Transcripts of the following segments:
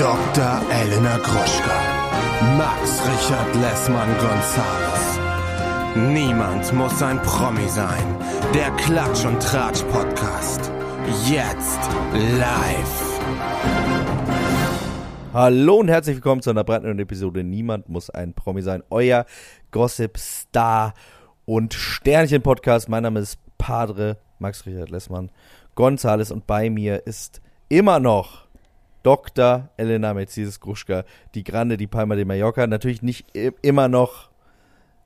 Dr. Elena Gruschka. Max Richard Lessmann Gonzales. Niemand muss ein Promi sein. Der Klatsch und Tratsch Podcast. Jetzt live. Hallo und herzlich willkommen zu einer brandneuen Episode Niemand muss ein Promi sein. Euer Gossip Star und Sternchen Podcast. Mein Name ist Padre Max Richard Lessmann Gonzales und bei mir ist immer noch Dr. Elena Mercedes Gruschka, die Grande, die Palma de Mallorca. Natürlich nicht immer noch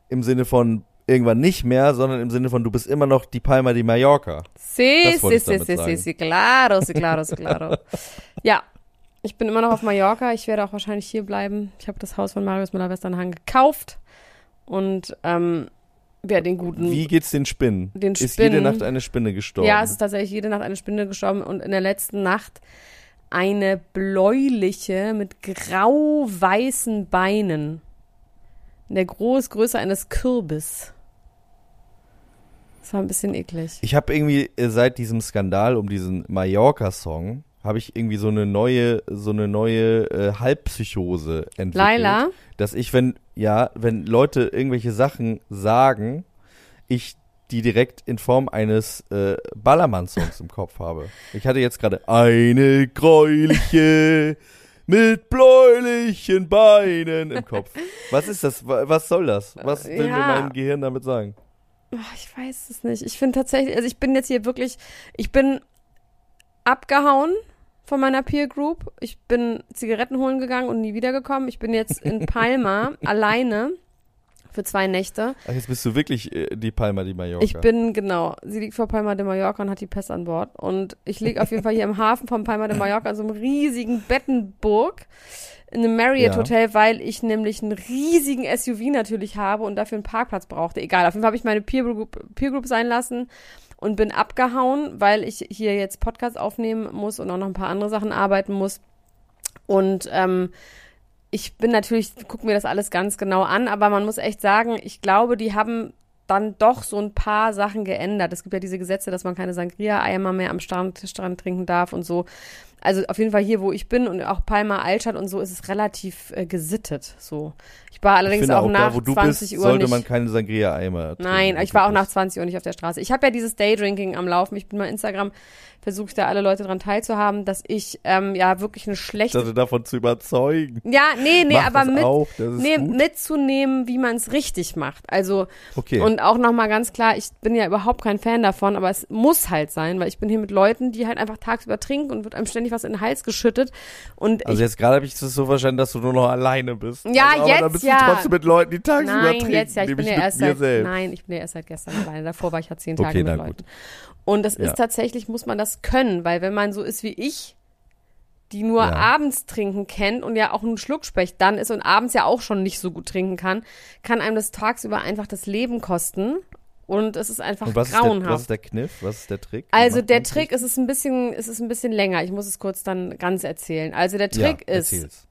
im Sinne von irgendwann nicht mehr, sondern im Sinne von du bist immer noch die Palma de Mallorca. Sí, sí, sí, sí, sí, sí, claro, sí, claro, sí, claro. ja, ich bin immer noch auf Mallorca. Ich werde auch wahrscheinlich hier bleiben. Ich habe das Haus von Marius Müller-Westernhagen gekauft und ähm, wer den guten. Wie geht's den Spinnen? Den Ist Spinnen. jede Nacht eine Spinne gestorben? Ja, es ist tatsächlich jede Nacht eine Spinne gestorben und in der letzten Nacht eine bläuliche mit grau-weißen Beinen. In der Großgröße eines Kürbis. Das war ein bisschen eklig. Ich habe irgendwie äh, seit diesem Skandal um diesen Mallorca-Song habe ich irgendwie so eine neue, so eine neue äh, Halbpsychose entwickelt. Laila? Dass ich, wenn, ja, wenn Leute irgendwelche Sachen sagen, ich die direkt in Form eines äh, Ballermann-Songs im Kopf habe. Ich hatte jetzt gerade eine gräuliche mit bläulichen Beinen im Kopf. Was ist das? Wa- Was soll das? Was will mir Ja. mein Gehirn damit sagen? Ach, ich weiß es nicht. Ich finde tatsächlich, also ich bin jetzt hier wirklich, ich bin abgehauen von meiner Peer Group. Ich bin Zigaretten holen gegangen und nie wiedergekommen. Ich bin jetzt in Palma alleine für zwei Nächte. Ach, jetzt bist du wirklich äh, die Palma di Mallorca. Ich bin, genau, sie liegt vor Palma de Mallorca und hat die Pest an Bord. Und ich liege auf jeden Fall hier im Hafen von Palma de Mallorca in so einem riesigen Bettenburg in einem Marriott Ja. Hotel, weil ich nämlich einen riesigen SUV natürlich habe und dafür einen Parkplatz brauchte. Egal, auf jeden Fall habe ich meine Peer Group, Peer Group sein lassen und bin abgehauen, weil ich hier jetzt Podcast aufnehmen muss und auch noch ein paar andere Sachen arbeiten muss. Und ähm, ich bin natürlich, gucke mir das alles ganz genau an, aber man muss echt sagen, ich glaube, die haben dann doch so ein paar Sachen geändert. Es gibt ja diese Gesetze, dass man keine Sangria-Eimer mehr am Strand, Strand trinken darf und so. Also auf jeden Fall hier, wo ich bin und auch Palma Altstadt und so, ist es relativ äh, gesittet. So. Ich war Ich allerdings finde auch, nach da, wo du 20 bist, Uhr sollte nicht. man keine Sangria-Eimer. Nein, ich war auch nach bist. 20 Uhr nicht auf der Straße. Ich habe ja dieses Daydrinking am Laufen. Ich bin bei Instagram, versuche ich da alle Leute dran teilzuhaben, dass ich ähm, ja wirklich eine schlechte Dachte, davon zu überzeugen. ja, nee, nee, Mach aber das mit, auch, das ist nee, mitzunehmen, wie man es richtig macht. Also, Okay. und auch nochmal ganz klar, ich bin ja überhaupt kein Fan davon, aber es muss halt sein, weil ich bin hier mit Leuten, die halt einfach tagsüber trinken und wird einem ständig was in den Hals geschüttet. Und also jetzt gerade habe ich das so verstanden, dass du nur noch alleine bist. Ja, also, aber jetzt dann bist ja. du trotzdem mit Leuten, die tagsüber nein, trinken, jetzt ja, ich bin ja erst seit, selbst. nein, ich bin ja erst seit gestern alleine. Davor war ich ja zehn Tage Okay, mit na Leuten. gut. Und das Ja. ist tatsächlich, muss man das können, weil wenn man so ist wie ich, die nur Ja. abends trinken kennt und ja auch ein Schluckspecht dann ist und abends ja auch schon nicht so gut trinken kann, kann einem das tagsüber einfach das Leben kosten. Und es ist einfach Und was ist, der, grauenhaft. was ist der Kniff? Was ist der Trick? Also der Trick ist es ein bisschen, es ist ein bisschen länger. Ich muss es kurz dann ganz erzählen. Also der? Trick ja, ist, erzähl's.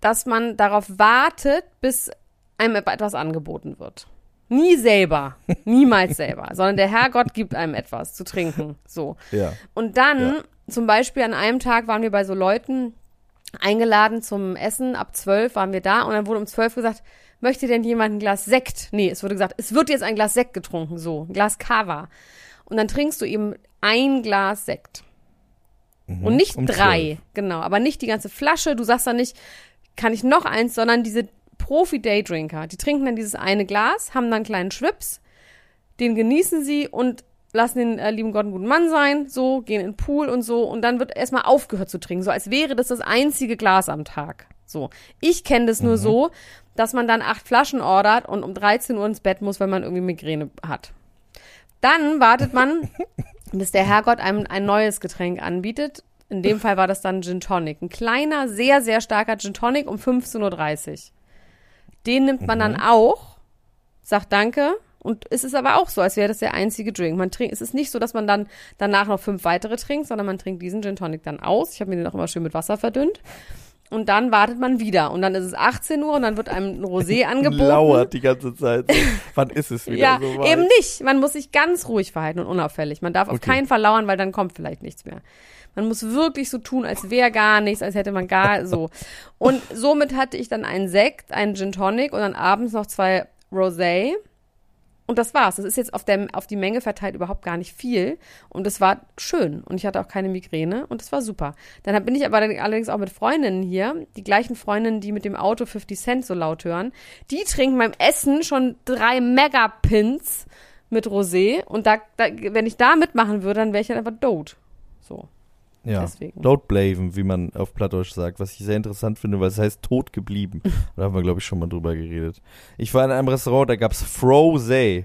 dass man darauf wartet, bis einem etwas angeboten wird. Nie selber, niemals selber, sondern der Herrgott gibt einem etwas zu trinken. So. Ja. Und dann, Ja. zum Beispiel an einem Tag waren wir bei so Leuten eingeladen zum Essen. Ab zwölf waren wir da und dann wurde um zwölf gesagt, möchte denn jemand ein Glas Sekt? Nee, es wurde gesagt, es wird jetzt ein Glas Sekt getrunken, so, ein Glas Cava. Und dann trinkst du eben ein Glas Sekt. Und nicht um drei, genau, aber nicht die ganze Flasche. Du sagst dann nicht, kann ich noch eins, sondern diese Profi-Daydrinker, die trinken dann dieses eine Glas, haben dann einen kleinen Schwips, den genießen sie und lassen den äh, lieben Gott einen guten Mann sein, so, gehen in den Pool und so und dann wird erstmal aufgehört zu trinken, so als wäre das das einzige Glas am Tag. So. Ich kenne das nur so, dass man dann acht Flaschen ordert und um 13 Uhr ins Bett muss, wenn man irgendwie Migräne hat. Dann wartet man, bis der Herrgott einem ein neues Getränk anbietet. In dem Fall war das dann Gin Tonic. Ein kleiner, sehr, sehr starker Gin Tonic um 15.30 Uhr. Den nimmt man dann auch, sagt Danke. Und es ist aber auch so, als wäre das der einzige Drink. Man trinkt, es ist nicht so, dass man dann danach noch fünf weitere trinkt, sondern man trinkt diesen Gin Tonic dann aus. Ich habe mir den auch immer schön mit Wasser verdünnt. Und dann wartet man wieder. Und dann ist es 18 Uhr und dann wird einem ein Rosé angeboten. Lauert die ganze Zeit. Wann ist es wieder ja, so weit? eben nicht. Man muss sich ganz ruhig verhalten und unauffällig. Man darf auf Okay. keinen Fall lauern, weil dann kommt vielleicht nichts mehr. Man muss wirklich so tun, als wäre gar nichts, als hätte man gar so. Und somit hatte ich dann einen Sekt, einen Gin Tonic und dann abends noch zwei Rosé. Und das war's. Das ist jetzt auf, der, auf die Menge verteilt überhaupt gar nicht viel. Und es war schön. Und ich hatte auch keine Migräne. Und es war super. Dann bin ich aber allerdings auch mit Freundinnen hier. Die gleichen Freundinnen, die mit dem Auto 50 Cent so laut hören. Die trinken beim Essen schon drei Megapins mit Rosé. Und da, da, wenn ich da mitmachen würde, dann wäre ich dann einfach dood. So. Ja. deswegen. Don't blaven, wie man auf Plattdeutsch sagt, was ich sehr interessant finde, weil es heißt tot geblieben. da haben wir, glaube ich, schon mal drüber geredet. Ich war in einem Restaurant, da gab's Frosé.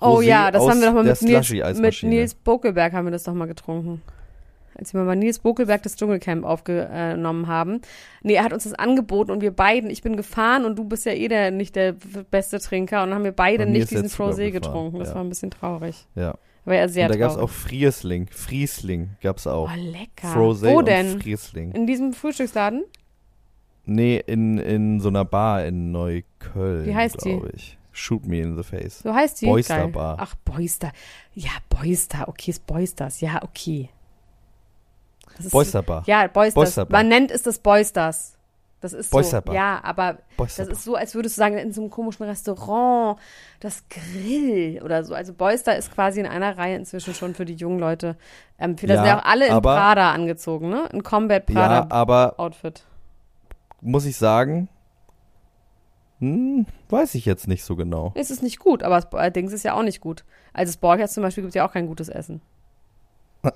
Oh Rosé ja, das haben wir doch mal mit Nils, mit. Nils Bokelberg haben wir das doch mal getrunken. Als wir mal bei Nils Bokelberg das Dschungelcamp aufgenommen haben. Nee, er hat uns das angeboten und wir beiden, ich bin gefahren und du bist ja eh der, nicht der beste Trinker und dann haben wir beide nicht diesen Frosé gefahren, getrunken. Das ja. war ein bisschen traurig. Ja. War ja sehr Und da gab's traurig. auch Friesling. Friesling gab's auch. Oh, lecker. Frosé Wo und denn? Friesling. In diesem Frühstücksladen? Nee, in, in so einer Bar in Neukölln. Wie heißt die? glaube ich. Shoot me in the face. So heißt die? Boyster Geil. Bar. Ach, Boyster. Ja, Boyster. Okay, ist Boysters. Ja, okay. Das ist Boyster Bar. Ja, Boysters. Boyster Bar. Man nennt es das Boysters. Das ist so. Ja, aber Boyster das ist so, als würdest du sagen, in so einem komischen Restaurant, das Grill oder so. Also Boyster ist quasi in einer Reihe inzwischen schon für die jungen Leute. Ähm, für das Ja, sind ja auch alle in aber- Prada angezogen, ne? In Combat Ja, Prada aber Outfit. muss ich sagen, hm, weiß ich jetzt nicht so genau. Es ist nicht gut, aber das Bo- Dings ist ja auch nicht gut. Also das Borgers zum Beispiel gibt ja auch kein gutes Essen.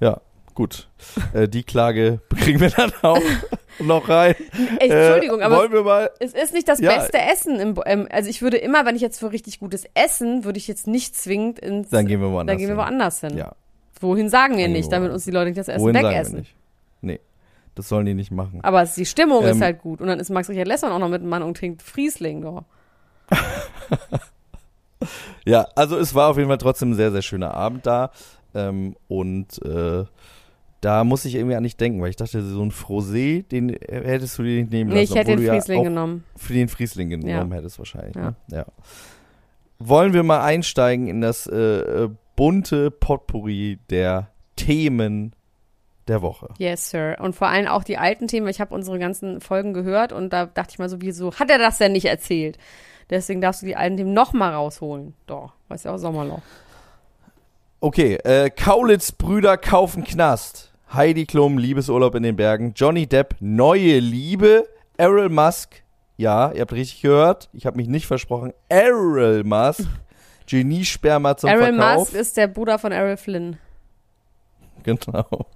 Ja, gut. äh, die Klage kriegen wir dann auch noch rein. Ey, Entschuldigung, äh, aber. Es ist nicht das Ja. beste Essen. Im, ähm, also ich würde immer, wenn ich jetzt für richtig gutes Essen, würde ich jetzt nicht zwingend ins. Dann gehen wir woanders. dann gehen wir hin. woanders hin. Ja, Wohin sagen wir nicht, damit uns die Leute nicht das Essen wohin wegessen. Nee, das sollen die nicht machen. Aber es- die Stimmung ist Ähm, halt gut. Und dann ist Max Richard Lessmann auch noch mit dem Mann und trinkt Friesling. Doch. Ja, also es war auf jeden Fall trotzdem ein sehr, sehr schöner Abend da. Ähm, und äh, da muss ich irgendwie an dich denken, weil ich dachte, so ein Frosé, den hättest du dir nicht nehmen lassen. Nee, ich hätte den Friesling ja genommen. für den Friesling genommen Ja. hättest wahrscheinlich. Ja. Ne? ja. Wollen wir mal einsteigen in das äh, äh, bunte Potpourri der Themen der Woche? Yes, Sir. Und vor allem auch die alten Themen. Ich habe unsere ganzen Folgen gehört und da dachte ich mal so, wieso hat er das denn nicht erzählt? Deswegen darfst du die alten Themen nochmal rausholen. Doch, weiß ja auch Sommerloch. Okay, äh, Kaulitz-Brüder kaufen Knast. Heidi Klum, Liebesurlaub in den Bergen. Johnny Depp, neue Liebe. Errol Musk, ja, ihr habt richtig gehört. Ich habe mich nicht versprochen. Errol Musk, Geniesperma zum Errol Verkauf. Musk ist der Bruder von Errol Flynn. Genau.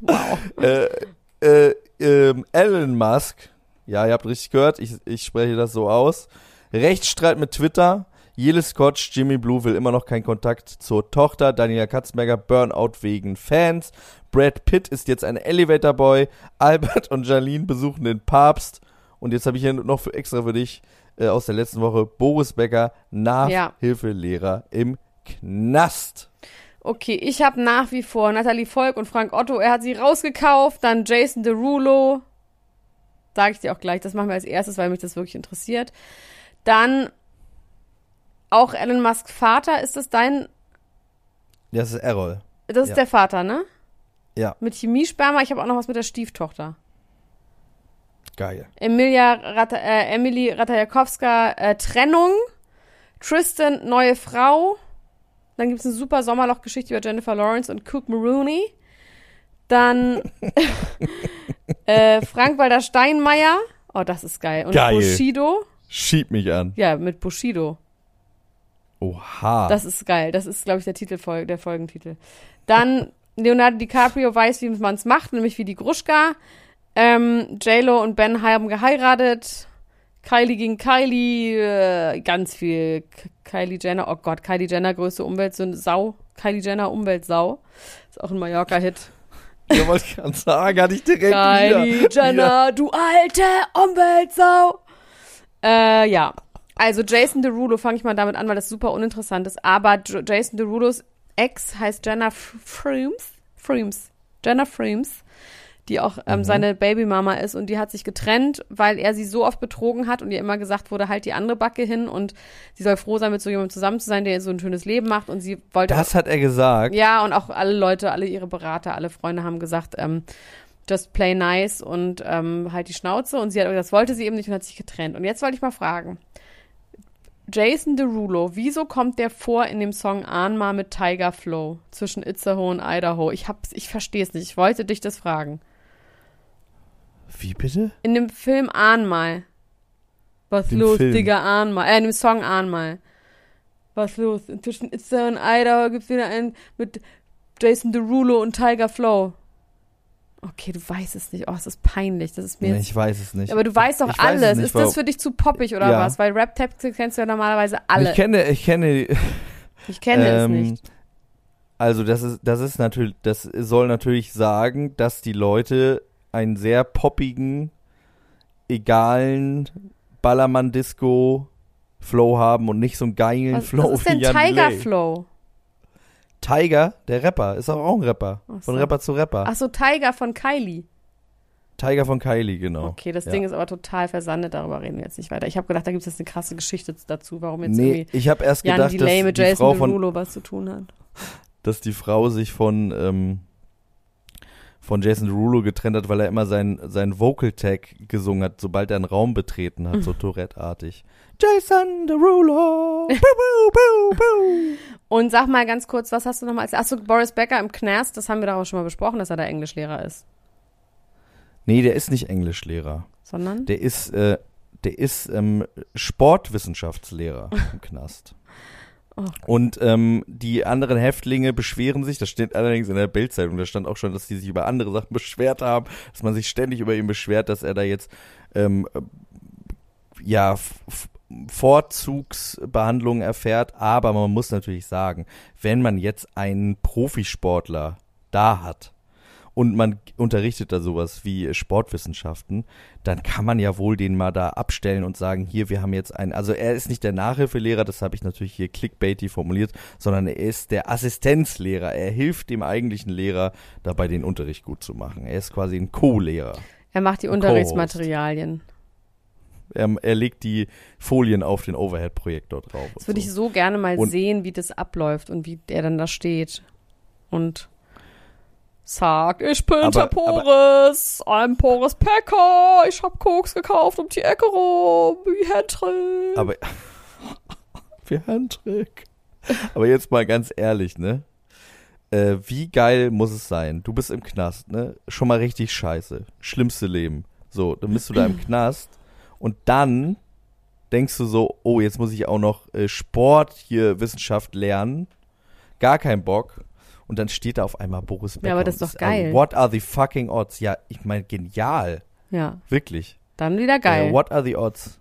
Wow. äh, äh, ähm, Elon Musk, ja, ihr habt richtig gehört, ich, ich spreche das so aus. Rechtsstreit mit Twitter. Jele Scotch, Jimmy Blue will immer noch keinen Kontakt zur Tochter. Daniela Katzenberger, Burnout wegen Fans. Brad Pitt ist jetzt ein Elevator Boy. Albert und Janine besuchen den Papst. Und jetzt habe ich hier noch für, extra für dich äh, aus der letzten Woche Boris Becker, Nachhilfelehrer im Knast. Okay, ich habe nach wie vor Nathalie Volk und Frank Otto. Er hat sie rausgekauft. Dann Jason Derulo. Sage ich dir auch gleich. Das machen wir als erstes, weil mich das wirklich interessiert. Dann auch Elon Musk Vater. Ist das dein? Das ist Errol. Das ist Ja. der Vater, ne? Ja. Mit Chemiesperma. Ich habe auch noch was mit der Stieftochter. Geil. Emilia Rata, äh, Emily Ratajakowska äh, Trennung. Tristan neue Frau. Dann gibt es eine super Sommerloch-Geschichte über Jennifer Lawrence und Cook Maroney. Dann äh, Frank-Walter Steinmeier. Oh, das ist geil. Und Geil. Bushido. Schieb mich an. Ja, mit Bushido. Oha. Das ist geil. Das ist, glaube ich, der Titel, der Folgentitel. Dann Leonardo DiCaprio weiß, wie man es macht, nämlich wie die Gruschka. Ähm, J-Lo und Ben haben geheiratet. Kylie gegen Kylie, äh, ganz viel. K Kylie Jenner, oh Gott, Kylie Jenner, größte Umweltsünde, Sau. Kylie Jenner, Umweltsau. Ist auch ein Mallorca-Hit. Ja, wollte ich gerade sagen, hatte ich direkt Kylie wieder. Jenner, du alte Umweltsau. Äh, ja. Also Jason Derulo, fange ich mal damit an, weil das super uninteressant ist. Aber Jason Derulos Ex heißt Jenna F- Freems. Freems. Jenna Freems. Die auch ähm, Mhm. seine Babymama ist und die hat sich getrennt, weil er sie so oft betrogen hat und ihr immer gesagt wurde, halt die andere Backe hin und sie soll froh sein, mit so jemandem zusammen zu sein, der ihr so ein schönes Leben macht und sie wollte Das hat er gesagt. ja, und auch alle Leute, alle ihre Berater, alle Freunde haben gesagt, ähm, just play nice und ähm, halt die Schnauze. Und sie hat das wollte sie eben nicht und hat sich getrennt. Und jetzt wollte ich mal fragen. Jason Derulo, wieso kommt der vor in dem Song Ahnma mit Tiger Flow zwischen Itzehoe und Idaho? Ich hab's, ich verstehe es nicht. Ich wollte dich das fragen. Wie bitte? In dem Film Ahnmal. Was Den los, Film. Digga, Ahnmal. Äh, in dem Song Ahnmal. Was los? Zwischen Itzehoe und Idaho gibt's wieder einen mit Jason Derulo und Tiger Flow. Okay, du weißt es nicht. Oh, es ist peinlich. Das ist mir Nee, jetzt ich weiß es nicht. aber du weißt doch Ich es alles. nicht, ist das für dich zu poppig oder Ja. was? Weil Rap-Texte kennst du ja normalerweise alle. Ich kenne, ich kenne, Ich kenne es ähm, nicht. Also das ist, das ist natürlich, das soll natürlich sagen, dass die Leute einen sehr poppigen, egalen Ballermann-Disco-Flow haben und nicht so einen geilen Was, Flow was ist denn Jan Tiger der Rapper, ist auch, auch ein Rapper. Ach Von so. Rapper zu Rapper. Ach so, Tiger von Kylie. Tiger von Kylie, genau. Okay, das Ja. Ding ist aber total versandet, darüber reden wir jetzt nicht weiter. Ich habe gedacht, da gibt es jetzt eine krasse Geschichte dazu, warum jetzt Nee, irgendwie ich habe erst Jan gedacht, Delay dass mit die, Jason Derulo was zu tun hat. dass die Frau sich von, ähm, von Jason Derulo getrennt hat, weil er immer sein, sein Vocal Tag gesungen hat, sobald er einen Raum betreten hat, so Tourette-artig. Jason Derulo! Boo, boo, boo, boo. Und sag mal ganz kurz, was hast du nochmal als. Achso, Boris Becker im Knast, das haben wir doch auch schon mal besprochen, dass er da Englischlehrer ist. Nee, der ist nicht Englischlehrer. Sondern? Der ist, äh, der ist ähm, Sportwissenschaftslehrer im Knast. Oh. Und ähm, die anderen Häftlinge beschweren sich, das steht allerdings in der Bildzeitung, da stand auch schon, dass die sich über andere Sachen beschwert haben, dass man sich ständig über ihn beschwert, dass er da jetzt ähm, äh, ja Vorzugsbehandlungen erfährt, aber man muss natürlich sagen, wenn man jetzt einen Profisportler da hat und man unterrichtet da sowas wie Sportwissenschaften, dann kann man ja wohl den mal da abstellen und sagen, hier, wir haben jetzt einen, also er ist nicht der Nachhilfelehrer, das habe ich natürlich hier clickbaity formuliert, sondern er ist der Assistenzlehrer. Er hilft dem eigentlichen Lehrer dabei, den Unterricht gut zu machen. Er ist quasi ein Co-Lehrer. Er macht die. Unterrichtsmaterialien. Er, er legt die Folien auf den Overhead-Projektor drauf. Das würde so. ich so gerne mal Und- sehen, wie das abläuft und wie er dann da steht. Und sagt, ich bin Aber- der Boris, ein Boris Packer, ich hab Koks gekauft um die Ecke rum, wie Hendrik. Aber wie Handtrick. Aber jetzt mal ganz ehrlich, ne? Äh, wie geil muss es sein? Du bist im Knast, ne? Schon mal richtig scheiße. Schlimmste Leben. So, dann bist du da im Knast und dann denkst du so, oh, jetzt muss ich auch noch äh, Sport hier Wissenschaft lernen. Gar kein Bock. Und dann steht da auf einmal Boris Becker. aber das ist doch geil. Also, what are the fucking odds? Ja, ich meine, genial. ja, Wirklich. dann wieder geil. Äh, what are the odds?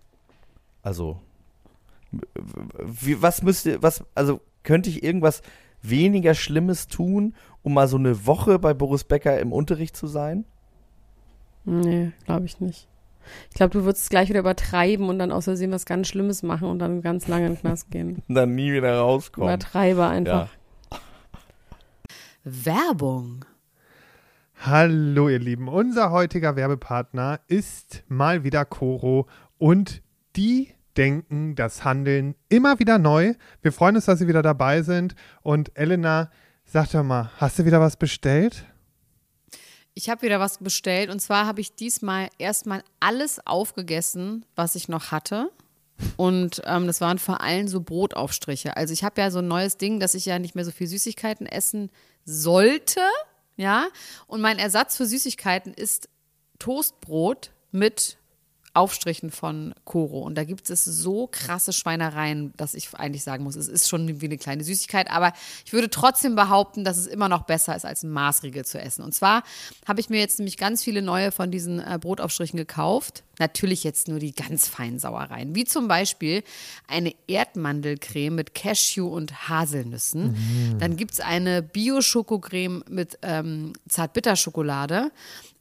Also, wie, was müsste, was, also könnte ich irgendwas weniger Schlimmes tun, um mal so eine Woche bei Boris Becker im Unterricht zu sein? nee, glaube ich nicht. Ich glaube, du würdest es gleich wieder übertreiben und dann aus Versehen was ganz Schlimmes machen und dann ganz lange in den Knast gehen. Und dann nie wieder rauskommen. Übertreibe einfach. Ja. Werbung. Hallo ihr Lieben, unser heutiger Werbepartner ist mal wieder Coro und die denken das Handeln immer wieder neu. Wir freuen uns, dass Sie wieder dabei sind und Elena, sag doch mal, hast du wieder was bestellt? Ich habe wieder was bestellt und zwar habe ich diesmal erstmal alles aufgegessen, was ich noch hatte. Und ähm, das waren vor allem so Brotaufstriche. Also ich habe ja so ein neues Ding, dass ich ja nicht mehr so viel Süßigkeiten essen sollte. Ja. Und mein Ersatz für Süßigkeiten ist Toastbrot mit Aufstrichen von Koro. Und da gibt es so krasse Schweinereien, dass ich eigentlich sagen muss, es ist schon wie eine kleine Süßigkeit, aber ich würde trotzdem behaupten, dass es immer noch besser ist, als ein Maßriegel zu essen. Und zwar habe ich mir jetzt nämlich ganz viele neue von diesen äh, Brotaufstrichen gekauft. Natürlich jetzt nur die ganz feinen Sauereien, wie zum Beispiel eine Erdmandelcreme mit Cashew und Haselnüssen. Dann gibt es eine Bio-Schokocreme mit ähm, Zartbitterschokolade.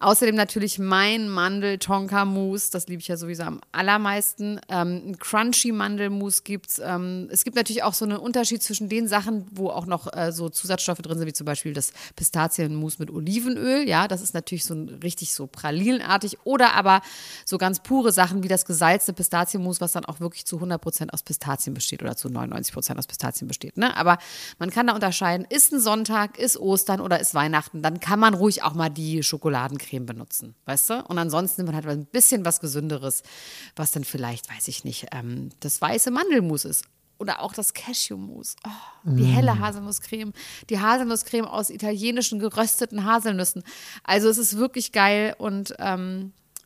Außerdem natürlich mein Mandel-Tonka-Mousse, das liebe ich ja sowieso am allermeisten. Ähm, ein Crunchy-Mandelmousse gibt's. Ähm, es gibt natürlich auch so einen Unterschied zwischen den Sachen, wo auch noch äh, so Zusatzstoffe drin sind, wie zum Beispiel das Pistazienmousse mit Olivenöl. Ja, das ist natürlich so ein, richtig so pralinenartig. Oder aber so ganz pure Sachen wie das gesalzte Pistazienmus, was dann auch wirklich zu 100% aus Pistazien besteht oder zu 99% aus Pistazien besteht. Ne? Aber man kann da unterscheiden, ist ein Sonntag, ist Ostern oder ist Weihnachten, dann kann man ruhig auch mal die Schokoladencreme benutzen, weißt du? Und ansonsten nimmt man halt ein bisschen was Gesünderes, was dann vielleicht, weiß ich nicht, ähm, das weiße Mandelmus ist. Oder auch das Cashewmus. Oh, die helle Haselnusscreme. Die Haselnusscreme aus italienischen gerösteten Haselnüssen. Also es ist wirklich geil und ähm,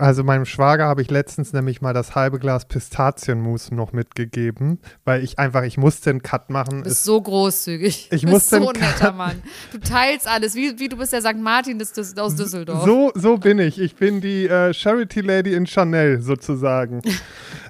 Also meinem Schwager habe ich letztens nämlich mal das halbe Glas Pistazienmus noch mitgegeben, weil ich einfach, ich musste einen Cut machen. Du bist Es- so großzügig. Ich du bist so ein netter Mann. Du teilst alles, wie, wie du bist der St. Martin des, des, aus Düsseldorf. So, so bin ich. Ich bin die äh, Charity Lady in Chanel sozusagen.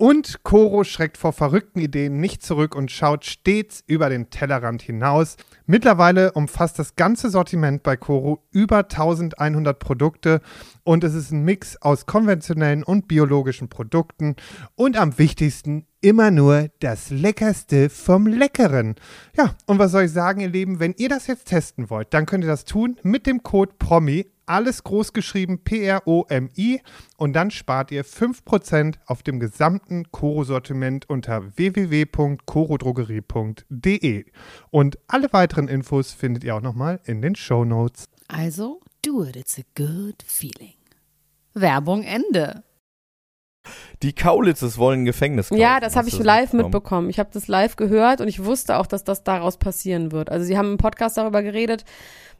Und Coro schreckt vor verrückten Ideen nicht zurück und schaut stets über den Tellerrand hinaus. Mittlerweile umfasst das ganze Sortiment bei Coro über 1100 Produkte und es ist ein Mix aus konventionellen und biologischen Produkten und am wichtigsten immer nur das Leckerste vom Leckeren. Ja, und was soll ich sagen, ihr Lieben, wenn ihr das jetzt testen wollt, dann könnt ihr das tun mit dem Code PROMI, alles groß geschrieben P-R-O-M-I und dann spart ihr 5% auf dem gesamten Koro-Sortiment unter www.korodrogerie.de. Und alle weiteren Infos findet ihr auch nochmal in den Show Notes. Also, do it, it's a good feeling. Werbung Ende. Die Kaulitzes wollen ein Gefängnis kaufen. Ja, das habe ich live mitbekommen? mitbekommen. Ich habe das live gehört und ich wusste auch, dass das daraus passieren wird. Also sie haben im Podcast darüber geredet,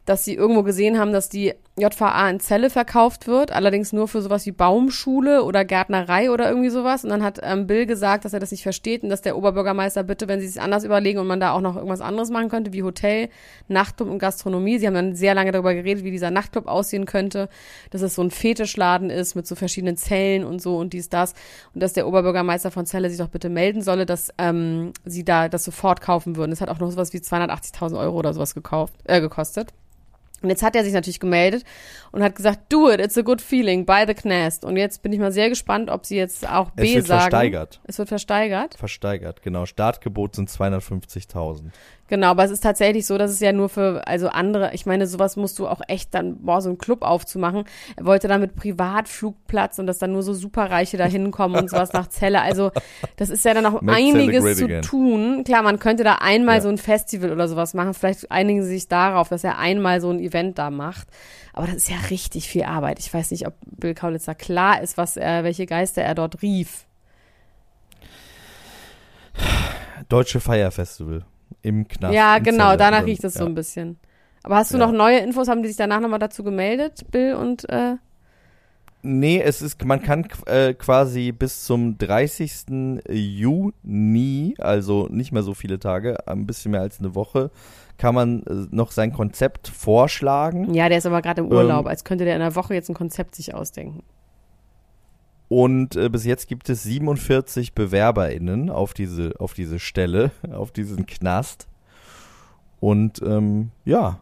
dass sie irgendwo gesehen haben, dass die JVA in Celle verkauft wird, allerdings nur für sowas wie Baumschule oder Gärtnerei oder irgendwie sowas. Und dann hat ähm, Bill gesagt, dass er das nicht versteht und dass der Oberbürgermeister bitte, wenn sie es anders überlegen und man da auch noch irgendwas anderes machen könnte, wie Hotel, Nachtclub und Gastronomie. Sie haben dann sehr lange darüber geredet, wie dieser Nachtclub aussehen könnte, dass es so ein Fetischladen ist mit so verschiedenen Zellen und so und dies, das. Und dass der Oberbürgermeister von Celle sich doch bitte melden solle, dass ähm, sie da das sofort kaufen würden. Das hat auch noch sowas wie 280.000 Euro oder sowas gekauft, äh, gekostet. Und jetzt hat er sich natürlich gemeldet und hat gesagt, do it, it's a good feeling, buy the Knast. Und jetzt bin ich mal sehr gespannt, ob sie jetzt auch B Es wird sagen. versteigert. Es wird versteigert. Versteigert, genau. Startgebot sind 250.000. Genau, aber es ist tatsächlich so, dass es ja nur für, also andere, ich meine, sowas musst du auch echt dann, boah, so einen Club aufzumachen. Er wollte dann mit Privatflugplatz und dass dann nur so Superreiche da hinkommen und sowas nach Zelle. Also, das ist ja dann auch Make einiges zu again. tun. Klar, man könnte da einmal Ja. so ein Festival oder sowas machen. Vielleicht einigen sie sich darauf, dass er einmal so ein Event da macht. Aber das ist ja richtig viel Arbeit. Ich weiß nicht, ob Bill Kaulitzer klar ist, was er, welche Geister er dort rief. Deutsche Feierfestival im Knast. ja, genau, danach riecht es so ja. ein bisschen. Aber hast du Ja. noch neue Infos? Haben die sich danach nochmal dazu gemeldet, Bill und äh, Nee, es ist, man kann äh, quasi bis zum 30. Juni, also nicht mehr so viele Tage, ein bisschen mehr als eine Woche, kann man äh, noch sein Konzept vorschlagen. ja, der ist aber gerade im Urlaub, Ähm. als könnte der in einer Woche jetzt ein Konzept sich ausdenken. Und äh, bis jetzt gibt es 47 BewerberInnen auf diese, auf diese Stelle, auf diesen Knast. Und ähm, ja,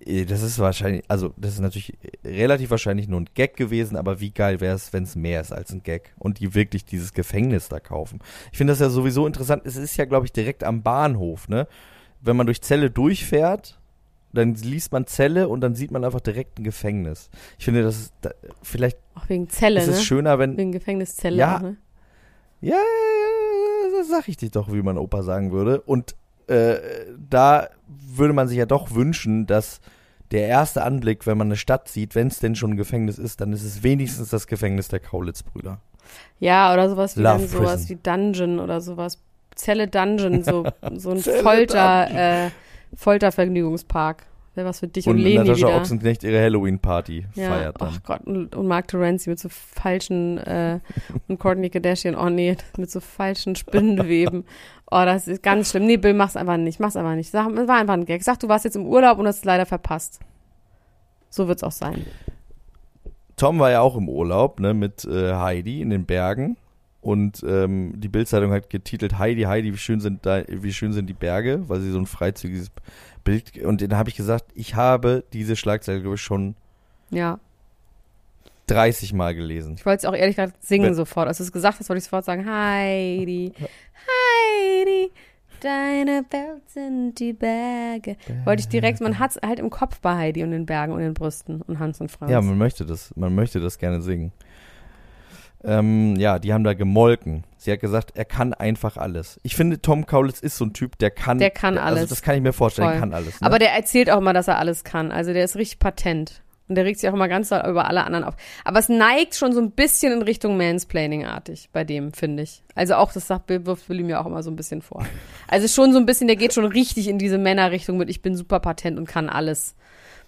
äh, das ist wahrscheinlich, also das ist natürlich relativ wahrscheinlich nur ein Gag gewesen, aber wie geil wäre es, wenn es mehr ist als ein Gag und die wirklich dieses Gefängnis da kaufen. Ich finde das ja sowieso interessant. Es ist ja, glaube ich, direkt am Bahnhof, ne? Wenn man durch Celle durchfährt dann liest man Zelle und dann sieht man einfach direkt ein Gefängnis. Ich finde, das ist da, vielleicht Auch wegen Zelle, ist es ne? schöner, wenn Wegen Gefängniszelle. Ja. auch, ne? Ja, das sag ich dir doch, wie mein Opa sagen würde. Und äh, da würde man sich ja doch wünschen, dass der erste Anblick, wenn man eine Stadt sieht, wenn es denn schon ein Gefängnis ist, dann ist es wenigstens das Gefängnis der Kaulitz-Brüder. Ja, oder sowas wie dann sowas wie Dungeon oder sowas. Zelle Dungeon, so, so ein Folter, äh, Foltervergnügungspark. Wäre was für dich und, Und Leni Natascha wieder. Ochsenknecht ihre Halloween-Party Ja, feiert dann. Gott, und, und Mark Terenzi mit so falschen, äh, und Courtney Kardashian, oh nee, mit so falschen Spinnenweben. Oh, das ist ganz schlimm. Nee, Bill, mach's einfach nicht, mach's einfach nicht. Sag, war einfach ein Gag. Sag, du warst jetzt im Urlaub und hast es leider verpasst. So wird's auch sein. Tom war ja auch im Urlaub ne, mit äh, Heidi in den Bergen. Und ähm, die Bildzeitung hat getitelt Heidi, Heidi, wie schön sind da, wie schön sind die Berge, weil sie so ein freizügiges Bild. Und dann habe ich gesagt, ich habe diese Schlagzeile, glaube ich, schon Ja. 30 Mal gelesen. Ich wollte es auch ehrlich gesagt singen Wenn- sofort. Als du es gesagt hast, wollte ich sofort sagen, Heidi, Heidi, deine Welt sind die Berge. Wollte ich direkt, man hat es halt im Kopf bei Heidi und den Bergen und den Brüsten und Hans und Franz. Ja, man möchte das, man möchte das gerne singen. Ähm, ja, die haben da gemolken. Sie hat gesagt, er kann einfach alles. Ich finde, Tom Kaulitz ist so ein Typ, der kann. Der kann Also alles. das kann ich mir vorstellen, Voll. kann alles. Ne? Aber der erzählt auch mal, dass er alles kann. Also der ist richtig patent. Und der regt sich auch immer ganz doll über alle anderen auf. Aber es neigt schon so ein bisschen in Richtung Mansplaining-artig bei dem, finde ich. Also auch, das sagt, wirft Willi mir auch immer so ein bisschen vor. Also schon so ein bisschen, der geht schon richtig in diese Männerrichtung mit, ich bin super patent und kann alles.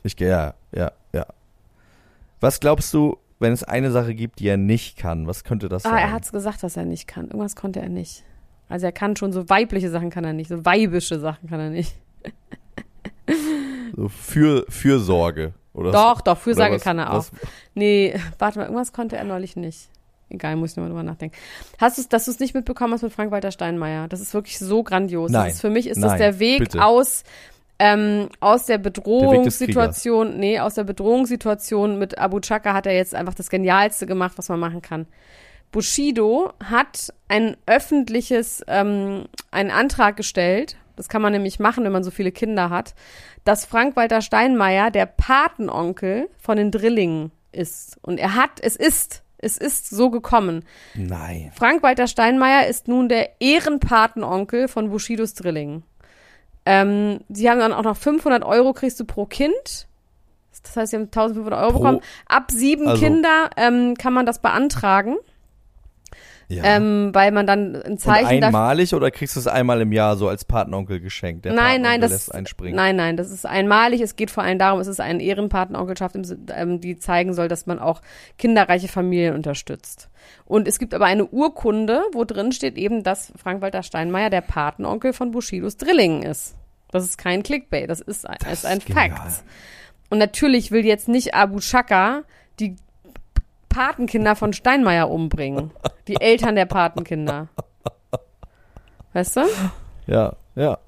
Ich gehe, ja, ja, ja. Was glaubst du, wenn es eine Sache gibt, die er nicht kann? Was könnte das sein? Ah, er hat's gesagt, dass er nicht kann. Irgendwas konnte er nicht. Also er kann schon so weibliche Sachen kann er nicht, so weibische Sachen kann er nicht. So für, Fürsorge. Oder Doch, doch, Fürsorge was- kann er auch. was- Nee, warte mal, irgendwas konnte er neulich nicht. Egal, muss ich nochmal drüber nachdenken. Hast du dass du es nicht mitbekommen hast mit Frank-Walter Steinmeier? Das ist wirklich so grandios. Nein. Das ist, für mich ist das Nein, der Weg bitte. aus, ähm, aus der Bedrohungssituation, nee, aus der Bedrohungssituation mit Abu Chaka hat er jetzt einfach das Genialste gemacht, was man machen kann. Bushido hat ein öffentliches, ähm, einen Antrag gestellt, das kann man nämlich machen, wenn man so viele Kinder hat, dass Frank-Walter Steinmeier der Patenonkel von den Drillingen ist. Und er hat, es ist, es ist so gekommen. Nein. Frank-Walter Steinmeier ist nun der Ehrenpatenonkel von Bushidos Drillingen. Ähm, sie haben dann auch noch 500 Euro kriegst du pro Kind. Das heißt, sie haben 1500 Euro Pro- bekommen. Ab sieben also- Kinder ähm, kann man das beantragen, Ja. ähm, weil man dann ein Und Zeichen dafür einmalig oder kriegst du es einmal im Jahr so als Patenonkel geschenkt? Der nein, nein, das lässt einspringen. nein, nein, das ist einmalig. Es geht vor allem darum, es ist eine Ehrenpatenonkelschaft, ähm, die zeigen soll, dass man auch kinderreiche Familien unterstützt. Und es gibt aber eine Urkunde, wo drin steht eben, dass Frank-Walter Steinmeier der Patenonkel von Bushidos Drillingen ist. Das ist kein Clickbait, das ist ein, Das ist ein genial. Fact. Und natürlich will jetzt nicht Abu Chaka die Patenkinder von Steinmeier umbringen. Die Eltern der Patenkinder. Weißt du? Ja, ja.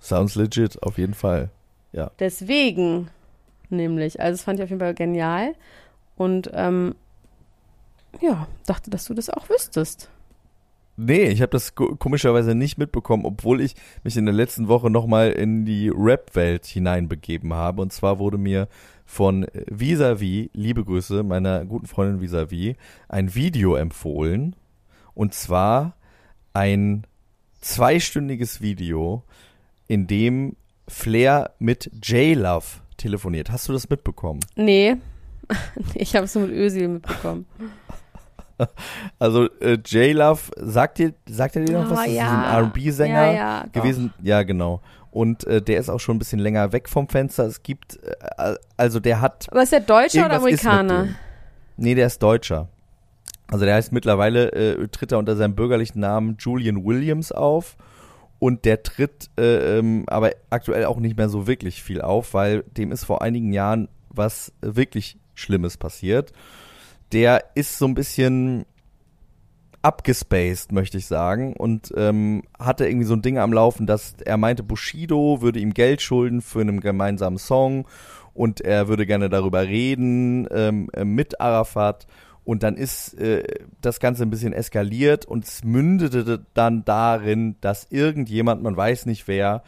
Sounds legit, auf jeden Fall. Ja. Deswegen nämlich. Also das fand ich auf jeden Fall genial. Und ähm, ja, dachte, dass du das auch wüsstest. Nee, ich habe das ko- komischerweise nicht mitbekommen, obwohl ich mich in der letzten Woche nochmal in die Rap-Welt hineinbegeben habe. Und zwar wurde mir von Visavi, liebe Grüße, meiner guten Freundin Visavi, ein Video empfohlen. Und zwar ein zweistündiges Video, in dem Flair mit J-Love telefoniert. Hast du das mitbekommen? Nee. ich habe es nur mit Ösil mitbekommen. Also äh, J-Love, sagt dir, sagt er dir noch Oh, was? Das ja. ist ein R&B-Sänger Ja, ja, gewesen. Ja, genau. Und äh, der ist auch schon ein bisschen länger weg vom Fenster. Es gibt, äh, also der hat, Aber ist der Deutscher oder Amerikaner? nee, der ist Deutscher. Also der heißt mittlerweile, äh, tritt er unter seinem bürgerlichen Namen Julian Williams auf. Und der tritt äh, ähm, aber aktuell auch nicht mehr so wirklich viel auf, weil dem ist vor einigen Jahren was wirklich Schlimmes passiert. Der ist so ein bisschen abgespaced, möchte ich sagen, und ähm, hatte irgendwie so ein Ding am Laufen, dass er meinte, Bushido würde ihm Geld schulden für einen gemeinsamen Song und er würde gerne darüber reden ähm, äh, mit Arafat. Und dann ist äh, das Ganze ein bisschen eskaliert und es mündete dann darin, dass irgendjemand, man weiß nicht wer,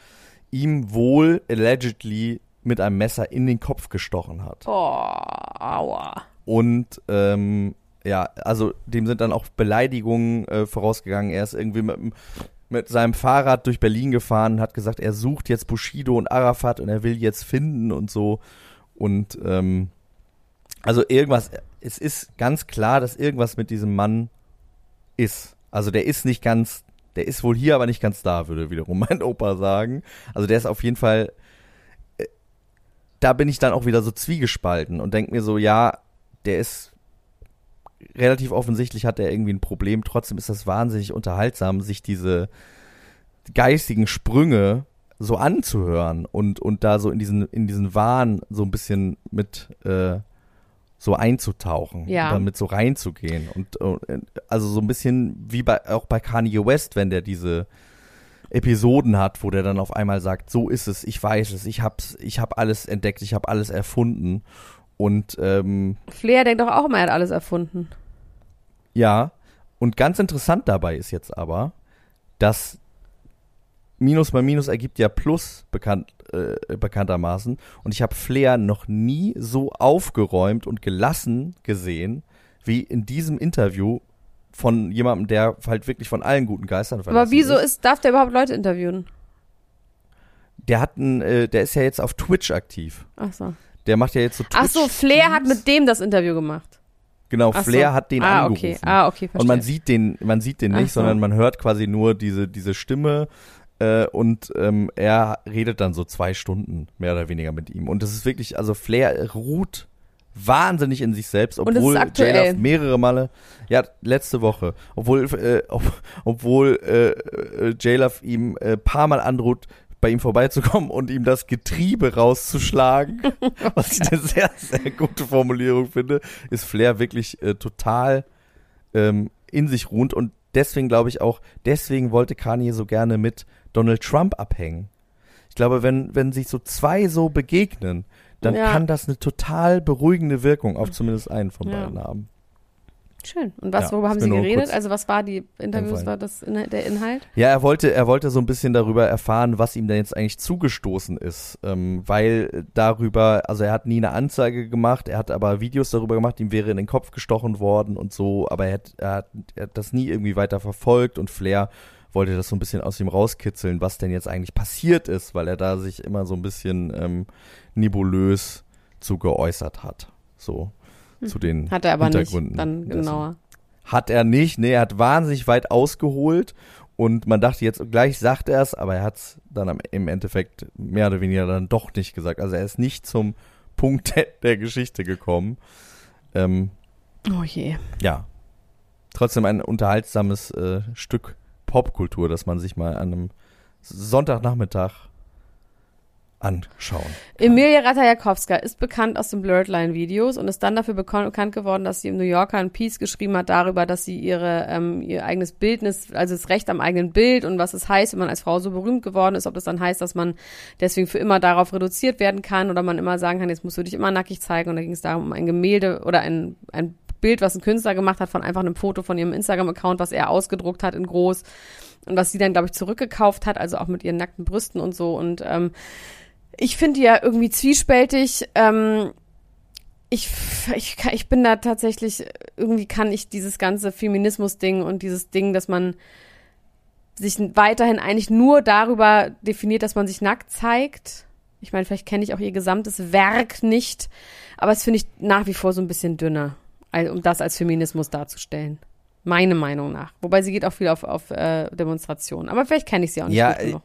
ihm wohl allegedly mit einem Messer in den Kopf gestochen hat. Oh, aua. Und ähm, ja, also dem sind dann auch Beleidigungen äh, vorausgegangen. Er ist irgendwie mit, mit seinem Fahrrad durch Berlin gefahren, hat gesagt, er sucht jetzt Bushido und Arafat und er will jetzt finden und so. Und ähm, also irgendwas, es ist ganz klar, dass irgendwas mit diesem Mann ist. Also der ist nicht ganz, der ist wohl hier, aber nicht ganz da, würde wiederum mein Opa sagen. Also der ist auf jeden Fall, äh, da bin ich dann auch wieder so zwiegespalten und denke mir so, ja, der ist relativ offensichtlich hat er irgendwie ein Problem. Trotzdem ist das wahnsinnig unterhaltsam, sich diese geistigen Sprünge so anzuhören und, und da so in diesen, in diesen Wahn so ein bisschen mit äh, so einzutauchen, Ja. damit so reinzugehen. Und, und also so ein bisschen wie bei auch bei Kanye West, wenn der diese Episoden hat, wo der dann auf einmal sagt, so ist es, ich weiß es, ich hab's, ich hab alles entdeckt, ich hab alles erfunden. Und ähm, Flair denkt doch auch immer, er hat alles erfunden. ja, und ganz interessant dabei ist jetzt aber, dass Minus mal Minus ergibt ja Plus bekannt, äh, bekanntermaßen. Und ich habe Flair noch nie so aufgeräumt und gelassen gesehen, wie in diesem Interview von jemandem, der halt wirklich von allen guten Geistern Aber verlassen wieso ist. ist, darf der überhaupt Leute interviewen? Der hat einen, äh, der ist ja jetzt auf Twitch aktiv. Ach so. Der macht ja jetzt so Twitch. Ach so, Flair hat mit dem das Interview gemacht. Genau, Ach Flair so. hat den ah, angerufen. Okay. Ah, okay, verstehe. Und man sieht den, man sieht den nicht, so. sondern man hört quasi nur diese, diese Stimme äh, und ähm, er redet dann so zwei Stunden mehr oder weniger mit ihm. Und das ist wirklich, also Flair ruht wahnsinnig in sich selbst, obwohl aktuell. J-Love mehrere Male, ja, letzte Woche, obwohl, äh, ob, obwohl äh, äh, J-Love ihm äh, paar Mal androht, bei ihm vorbeizukommen und ihm das Getriebe rauszuschlagen, was ich eine sehr, sehr gute Formulierung finde, ist Flair wirklich äh, total ähm, in sich ruhend und deswegen glaube ich auch, deswegen wollte Kanye so gerne mit Donald Trump abhängen. Ich glaube, wenn, wenn sich so zwei so begegnen, dann Ja. kann das eine total beruhigende Wirkung auf zumindest einen von Ja. beiden haben. Schön. Und was, Ja, worüber haben Sie geredet? Also was war die Interviews, war das in, der Inhalt? Ja, er wollte, er wollte so ein bisschen darüber erfahren, was ihm denn jetzt eigentlich zugestoßen ist, ähm, weil darüber, also er hat nie eine Anzeige gemacht, er hat aber Videos darüber gemacht, ihm wäre in den Kopf gestochen worden und so, aber er hat, er hat, er hat das nie irgendwie weiter verfolgt und Flair wollte das so ein bisschen aus ihm rauskitzeln, was denn jetzt eigentlich passiert ist, weil er da sich immer so ein bisschen ähm, nebulös zu geäußert hat, so zu den Hat er aber nicht. Hintergründen Dann dessen. genauer. Hat er nicht, nee, er hat wahnsinnig weit ausgeholt und man dachte jetzt gleich sagt er es, aber er hat es dann am, im Endeffekt mehr oder weniger dann doch nicht gesagt. Also er ist nicht zum Punkt der, der Geschichte gekommen. Ähm, Oh je. ja, trotzdem ein unterhaltsames äh, Stück Popkultur, das man sich mal an einem Sonntagnachmittag anschauen. Emilia Ratajkowska ist bekannt aus den Blurred Line Videos und ist dann dafür bekannt geworden, dass sie im New Yorker ein Piece geschrieben hat darüber, dass sie ihre ähm, ihr eigenes Bildnis, also das Recht am eigenen Bild und was es heißt, wenn man als Frau so berühmt geworden ist, ob das dann heißt, dass man deswegen für immer darauf reduziert werden kann oder man immer sagen kann, jetzt musst du dich immer nackig zeigen und da ging es darum, um ein Gemälde oder ein, ein Bild, was ein Künstler gemacht hat von einfach einem Foto von ihrem Instagram-Account, was er ausgedruckt hat in groß und was sie dann, glaube ich, zurückgekauft hat, also auch mit ihren nackten Brüsten und so und ähm, ich finde die ja irgendwie zwiespältig. Ähm, ich, ich, ich bin da tatsächlich, irgendwie kann ich dieses ganze Feminismus-Ding und dieses Ding, dass man sich weiterhin eigentlich nur darüber definiert, dass man sich nackt zeigt. Ich meine, vielleicht kenne ich auch ihr gesamtes Werk nicht, aber es finde ich nach wie vor so ein bisschen dünner, um das als Feminismus darzustellen. Meine Meinung nach. Wobei sie geht auch viel auf, auf äh, Demonstrationen. Aber vielleicht kenne ich sie auch nicht Ja, gut genug.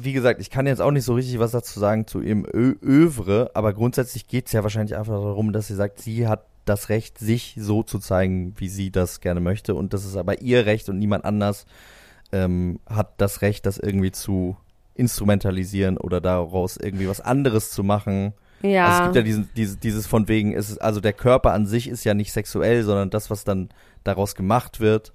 Wie gesagt, ich kann jetzt auch nicht so richtig was dazu sagen zu ihrem Ö Övre, aber grundsätzlich geht es ja wahrscheinlich einfach darum, dass sie sagt, sie hat das Recht, sich so zu zeigen, wie sie das gerne möchte. Und das ist aber ihr Recht und niemand anders ähm, hat das Recht, das irgendwie zu instrumentalisieren oder daraus irgendwie was anderes zu machen. Ja. Also es gibt ja diesen, dieses, dieses von wegen, ist, also der Körper an sich ist ja nicht sexuell, sondern das, was dann daraus gemacht wird.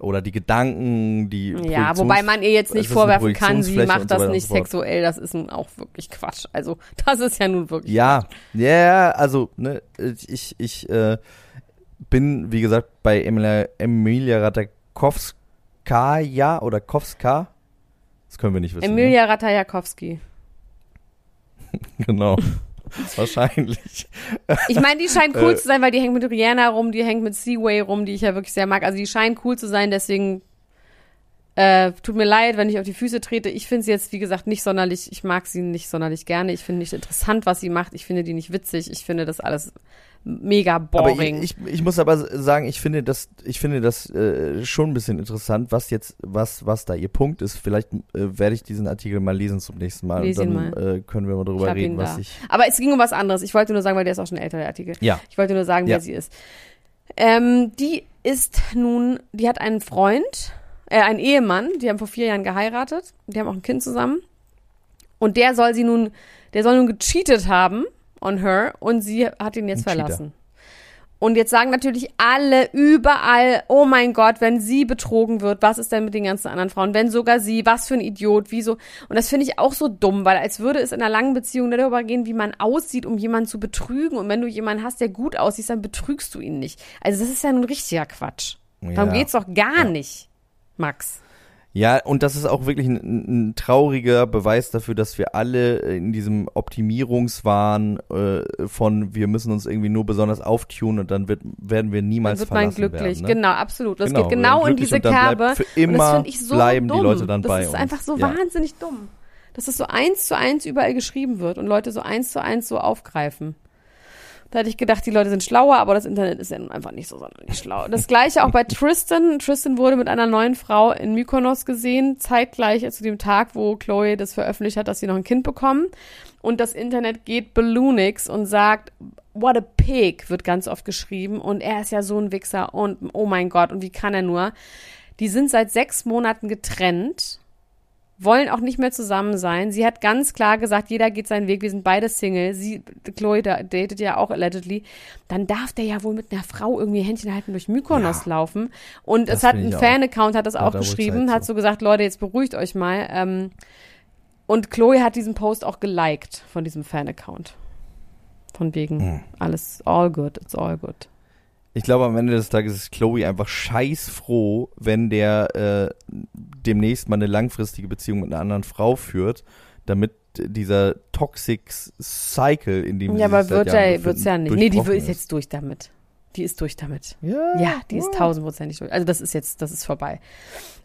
Oder die Gedanken, die Ja, wobei man ihr jetzt nicht vorwerfen kann, sie macht so das und nicht so sexuell. Das ist nun auch wirklich Quatsch. Also, das ist ja nun wirklich. Ja, ja, also, ne, ich, ich äh, bin, wie gesagt, bei Emilia, Emilia Ratajkowska oder Kowska. Das können wir nicht wissen. Emilia Ratajkowski. Ne? genau. Wahrscheinlich. Ich meine, die scheint cool Äh. zu sein, weil die hängt mit Rihanna rum, die hängt mit Seaway rum, die ich ja wirklich sehr mag. Also die scheint cool zu sein, deswegen äh, tut mir leid, wenn ich auf die Füße trete. Ich finde sie jetzt, wie gesagt, nicht sonderlich, ich mag sie nicht sonderlich gerne. Ich finde nicht interessant, was sie macht. Ich finde die nicht witzig. Ich finde das alles mega Aber boring. ich, ich, ich muss aber sagen, ich finde das, ich finde das äh, schon ein bisschen interessant, was jetzt, was, was da ihr Punkt ist. Vielleicht äh, werde ich diesen Artikel mal lesen zum nächsten Mal Lies und dann Äh, können wir mal drüber reden, was da. ich. Aber es ging um was anderes. Ich wollte nur sagen, weil der ist auch schon älter, der Artikel. Ja. Ich wollte nur sagen, Ja. wer sie ist. Ähm, die ist nun, die hat einen Freund, äh, einen Ehemann, die haben vor vier Jahren geheiratet, die haben auch ein Kind zusammen. Und der soll sie nun, der soll nun gecheatet haben on her und sie hat ihn jetzt Ein Cheater. verlassen. Und jetzt sagen natürlich alle überall, oh mein Gott, wenn sie betrogen wird, was ist denn mit den ganzen anderen Frauen? Wenn sogar sie, was für ein Idiot, wieso? Und das finde ich auch so dumm, weil als würde es in einer langen Beziehung darüber gehen, wie man aussieht, um jemanden zu betrügen. Und wenn du jemanden hast, der gut aussieht, dann betrügst du ihn nicht. Also das ist ja nun richtiger Quatsch. Darum Ja. geht's doch gar nicht, Max. Ja, und das ist auch wirklich ein, ein trauriger Beweis dafür, dass wir alle in diesem Optimierungswahn äh, von wir müssen uns irgendwie nur besonders auftunen und dann wird, werden wir Dann niemals wird man verlassen glücklich. werden. Ne? Genau, absolut. Das Genau, geht genau in diese dann Kerbe. für und das immer finde ich so bleiben die dumm. Leute dann das bei ist uns. einfach so Ja. wahnsinnig dumm. Dass das so eins zu eins überall geschrieben wird und Leute so eins zu eins so aufgreifen. Da hätte ich gedacht, die Leute sind schlauer, aber das Internet ist ja nun einfach nicht so sonderlich schlau. Das gleiche auch bei Tristan. Tristan wurde mit einer neuen Frau in Mykonos gesehen, zeitgleich zu dem Tag, wo Chloe das veröffentlicht hat, dass sie noch ein Kind bekommen. Und das Internet geht Balloonix und sagt, what a pig, wird ganz oft geschrieben. Und er ist ja so ein Wichser und oh mein Gott, und wie kann er nur? Die sind seit sechs Monaten getrennt wollen auch nicht mehr zusammen sein. Sie hat ganz klar gesagt, jeder geht seinen Weg, wir sind beide Single. Sie, Chloe da- datet ja auch allegedly. Dann darf der ja wohl mit einer Frau irgendwie Händchen halten durch Mykonos laufen. Und es hat ein. Fan-Account, hat das auch geschrieben, Zeit hat so gesagt, Leute, jetzt beruhigt euch mal. Ähm, und Chloe hat diesen Post auch geliked von diesem Fan-Account. Von wegen, Hm. alles all good, it's all good. Ich glaube, am Ende des Tages ist Chloe einfach scheißfroh, wenn der äh, demnächst mal eine langfristige Beziehung mit einer anderen Frau führt, damit dieser Toxic Cycle, in dem sie Ja, aber wird ja, wird's ja nicht. Nee, die ist jetzt durch damit. Die ist durch damit. Ja, Ja, die ist tausendprozentig durch. Also das ist jetzt, das ist vorbei.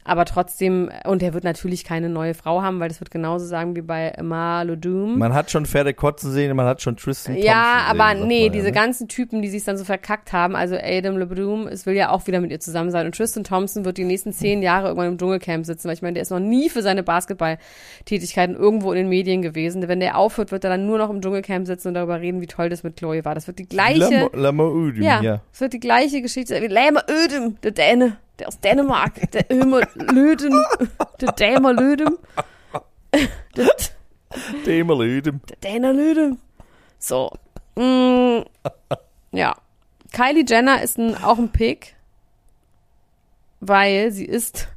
Aber trotzdem, und er wird natürlich keine neue Frau haben, weil das wird genauso sagen wie bei Emma Doom. Man hat schon Pferde kotzen sehen, man hat schon Tristan Thompson Ja, sehen, aber sagt nee, diese ja, ne? ganzen Typen, die sich dann so verkackt haben, also Adam LeBroom, es will ja auch wieder mit ihr zusammen sein. Und Tristan Thompson wird die nächsten zehn Jahre irgendwann im Dschungelcamp sitzen, weil ich meine, der ist noch nie für seine Basketballtätigkeiten irgendwo in den Medien gewesen. Wenn der aufhört, wird er dann nur noch im Dschungelcamp sitzen und darüber reden, wie toll das mit Chloe war. Das wird die gleiche. Lama, Lama Udum, Ja, ja. Es wird die gleiche Geschichte. Wie Lämer Ödem, der Däne, der aus Dänemark, der Ömer Löden, der Dämer Lödem, der, Thema Lüdem. der Däner Lödem. So. Mm, ja. Kylie Jenner ist ein, auch ein Pick, weil sie ist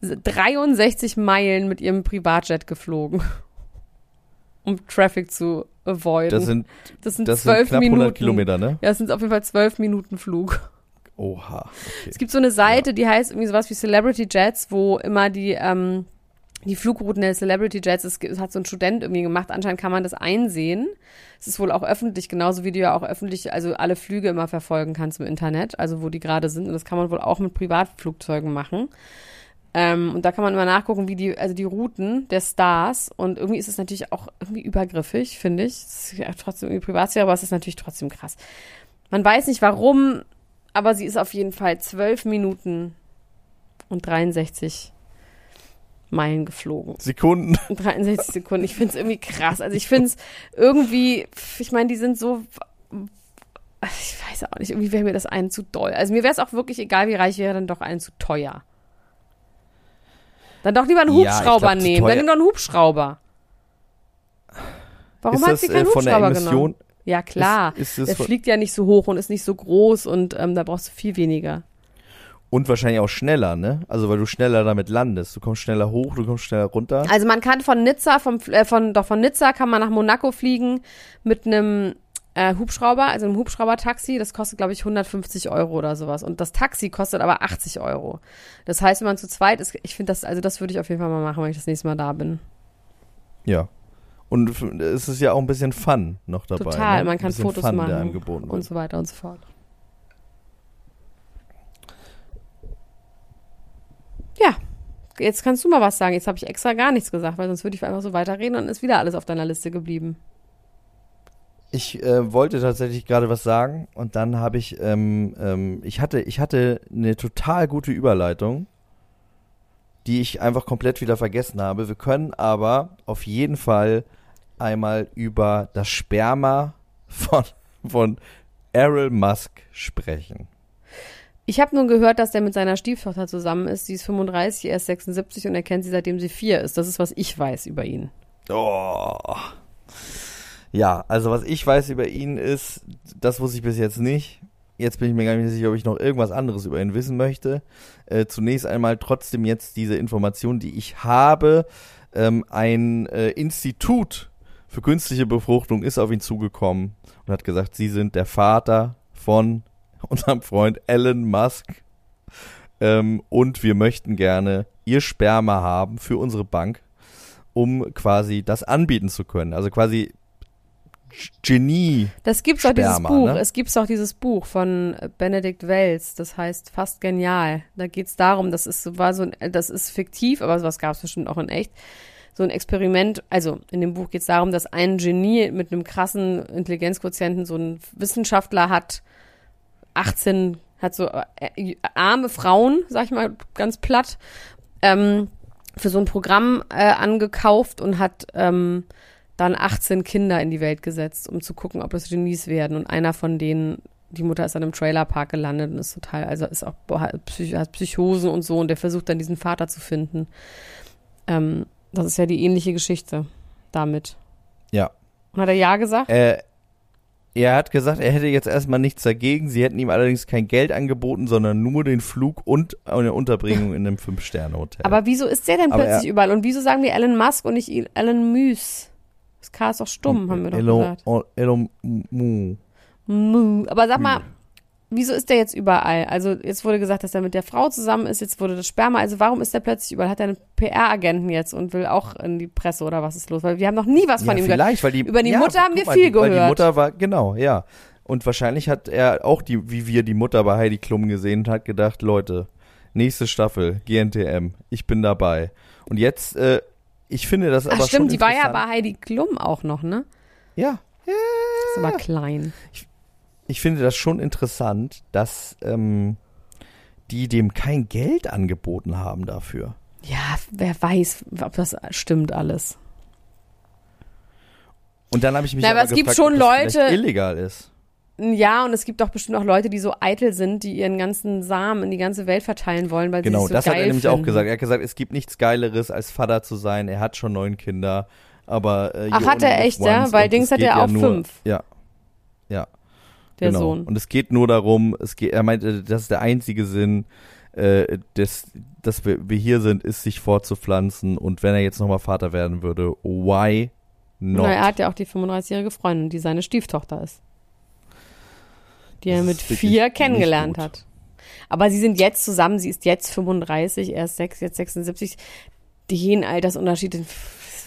63 Meilen mit ihrem Privatjet geflogen, um Traffic zu avoiden. Das sind, das sind das sind zwölf knapp Minuten. 100 Kilometer, ne? Ja, es sind auf jeden Fall zwölf Minuten Flug. Oha. Okay. Es gibt so eine Seite, die heißt irgendwie sowas wie Celebrity Jets, wo immer die, ähm, die Flugrouten der Celebrity Jets, das hat so ein Student irgendwie gemacht, anscheinend kann man das einsehen. Es ist wohl auch öffentlich, genauso wie du ja auch öffentlich, also alle Flüge immer verfolgen kannst im Internet, also wo die gerade sind. Und das kann man wohl auch mit Privatflugzeugen machen. Ähm, und da kann man immer nachgucken, wie die, also die Routen der Stars. Und irgendwie ist es natürlich auch irgendwie übergriffig, finde ich. Es ist ja trotzdem irgendwie Privatsphäre, aber es ist natürlich trotzdem krass. Man weiß nicht warum, aber sie ist auf jeden Fall zwölf Minuten und 63 Meilen geflogen. Sekunden. 63 Sekunden. Ich finde es irgendwie krass. Also ich finde es irgendwie, ich meine, die sind so, ich weiß auch nicht, irgendwie wäre mir das einen zu doll. Also mir wäre es auch wirklich egal, wie reich ich wäre, dann doch einen zu teuer. Dann doch lieber einen Ja, Hubschrauber glaub, zu nehmen. Dann nimm doch einen Hubschrauber. Warum ist hat das sie keinen äh, Hubschrauber genommen? Ja, klar. Ist, ist Der fliegt ja nicht so hoch und ist nicht so groß und ähm, da brauchst du viel weniger. und wahrscheinlich auch schneller, ne? Also weil du schneller damit landest. Du kommst schneller hoch, du kommst schneller runter. Also man kann von Nizza, vom, äh, von, doch von Nizza kann man nach Monaco fliegen mit einem äh, Hubschrauber, also einem Hubschrauber-Taxi. Das kostet, glaube ich, 150 Euro oder sowas. Und das Taxi kostet aber 80 Euro. Das heißt, wenn man zu zweit ist, ich finde das, also das würde ich auf jeden Fall mal machen, wenn ich das nächste Mal da bin. Ja. Und es ist ja auch ein bisschen Fun noch dabei. Total, ne? man kann Fotos Fun, machen und so weiter und so fort. Ja, jetzt kannst du mal was sagen. Jetzt habe ich extra gar nichts gesagt, weil sonst würde ich einfach so weiterreden und ist wieder alles auf deiner Liste geblieben. Ich äh, wollte tatsächlich gerade was sagen und dann habe ich, ähm, ähm, ich hatte, ich hatte eine total gute Überleitung, die ich einfach komplett wieder vergessen habe. Wir können aber auf jeden Fall einmal über das Sperma von, von Errol Musk sprechen. Ich habe nur gehört, dass der mit seiner Stieftochter zusammen ist. Sie ist 35, er ist 76 und er kennt sie seitdem sie vier ist. Das ist, was ich weiß über ihn. Oh. Ja, also was ich weiß über ihn ist, das wusste ich bis jetzt nicht. Jetzt bin ich mir gar nicht sicher, ob ich noch irgendwas anderes über ihn wissen möchte. Äh, zunächst einmal trotzdem jetzt diese Information, die ich habe. Ähm, ein äh, Institut für künstliche Befruchtung ist auf ihn zugekommen und hat gesagt, sie sind der Vater von unserem Freund Elon Musk. Ähm, und wir möchten gerne ihr Sperma haben für unsere Bank um quasi das anbieten zu können. Also quasi Genie. Das gibt's auch dieses Buch. ne? Es gibt's auch dieses Buch von Benedikt Wells. Das heißt fast genial. Da geht's darum, das ist war so ein, das ist fiktiv, aber sowas gab's bestimmt auch in echt. So ein Experiment. Also in dem Buch geht's darum, dass ein Genie mit einem krassen Intelligenzquotienten so ein Wissenschaftler hat, 18 hat so äh, arme Frauen, sag ich mal ganz platt, ähm, für so ein Programm äh, angekauft und hat ähm, dann 18 Kinder in die Welt gesetzt, um zu gucken, ob das Genies werden. Und einer von denen, die Mutter ist dann im Trailerpark gelandet und ist total, also ist auch hat Psych hat Psychosen und so und der versucht dann diesen Vater zu finden. Ähm, das ist ja die ähnliche Geschichte damit. Ja. Und hat er ja gesagt? Äh, er hat gesagt, er hätte jetzt erstmal nichts dagegen. Sie hätten ihm allerdings kein Geld angeboten, sondern nur den Flug und eine Unterbringung in einem Fünf-Sterne-Hotel. Aber wieso ist der denn plötzlich er- überall? Und wieso sagen wir Elon Musk und nicht Elon Müs? Das K ist doch stumm, haben wir doch Elon, gesagt. oh, Elon Mu. Mu. Aber sag mal, wieso ist der jetzt überall? Also jetzt wurde gesagt, dass er mit der Frau zusammen ist, jetzt wurde das Sperma. Also warum ist der plötzlich überall? Hat er einen PR-Agenten jetzt und will auch in die Presse oder was ist los? Weil wir haben noch nie was von ja, ihm gehört. vielleicht, weil die, Über die ja, Mutter haben wir mal, viel die, Weil die gehört. Mutter war, genau, ja. Und wahrscheinlich hat er auch die, wie wir die Mutter bei Heidi Klum gesehen und hat gedacht, Leute, nächste Staffel, GNTM, ich bin dabei. Und jetzt, äh, ich finde das aber Ach schon stimmt, die war ja bei Heidi Klum auch noch, ne? Ja, Ist aber klein. ich finde das schon interessant, dass ähm, die dem kein Geld angeboten haben dafür. Ja, wer weiß, ob das stimmt alles. Und dann habe ich mich Na, aber aber es gibt gefragt, schon ob das Leute- illegal ist. Ja, und es gibt auch bestimmt auch Leute, die so eitel sind, die ihren ganzen Samen in die ganze Welt verteilen wollen, weil Genau, sie sich so das geil hat er nämlich finden. auch gesagt. Er hat gesagt, es gibt nichts Geileres, als Vater zu sein. Er hat schon neun Kinder, aber äh, Ach, hat er echt, ja? Weil Dings es hat ja ja auch nur, fünf. Ja, ja, Der genau. Sohn. Und es geht nur darum, es geht, er meinte, das ist der einzige Sinn, äh, des, dass wir, wir hier sind, ist sich fortzupflanzen. Und wenn er jetzt nochmal Vater werden würde, why not? Na, er hat ja auch die 35-jährige Freundin, die seine Stieftochter ist. Die Das er mit vier kennengelernt hat. Aber sie sind jetzt zusammen, sie ist jetzt 35, er ist sechs, jetzt 76. Den Altersunterschied, den-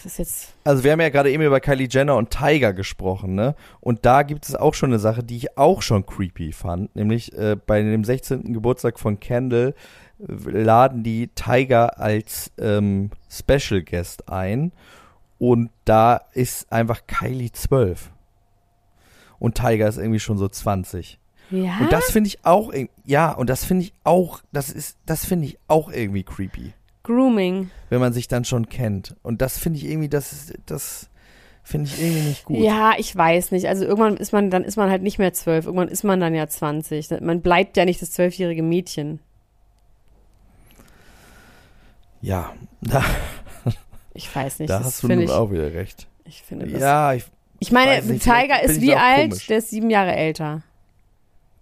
das ist jetzt, Also wir haben ja gerade eben über Kylie Jenner und Tiger gesprochen, ne? Und da gibt es auch schon eine Sache, die ich auch schon creepy fand, nämlich äh, bei dem 16. Geburtstag von Kendall äh, laden die Tiger als ähm, Special Guest ein und da ist einfach Kylie 12 und Tiger ist irgendwie schon so 20. ja. Und das finde ich auch, ja, und das finde ich auch, das ist, das finde ich auch irgendwie creepy Grooming. wenn man sich dann schon kennt. Und das finde ich irgendwie, das, ist- das finde ich irgendwie nicht gut. Ja, ich weiß nicht. Also irgendwann ist man, dann ist man halt nicht mehr zwölf. Irgendwann ist man dann ja 20. Man bleibt ja nicht das zwölfjährige Mädchen. Ja, da, Ich weiß nicht. da das hast du nun ich, auch wieder recht. ich finde das. Ja, ich, Ich meine, Tiger ist wie alt? komisch. Der ist sieben Jahre älter.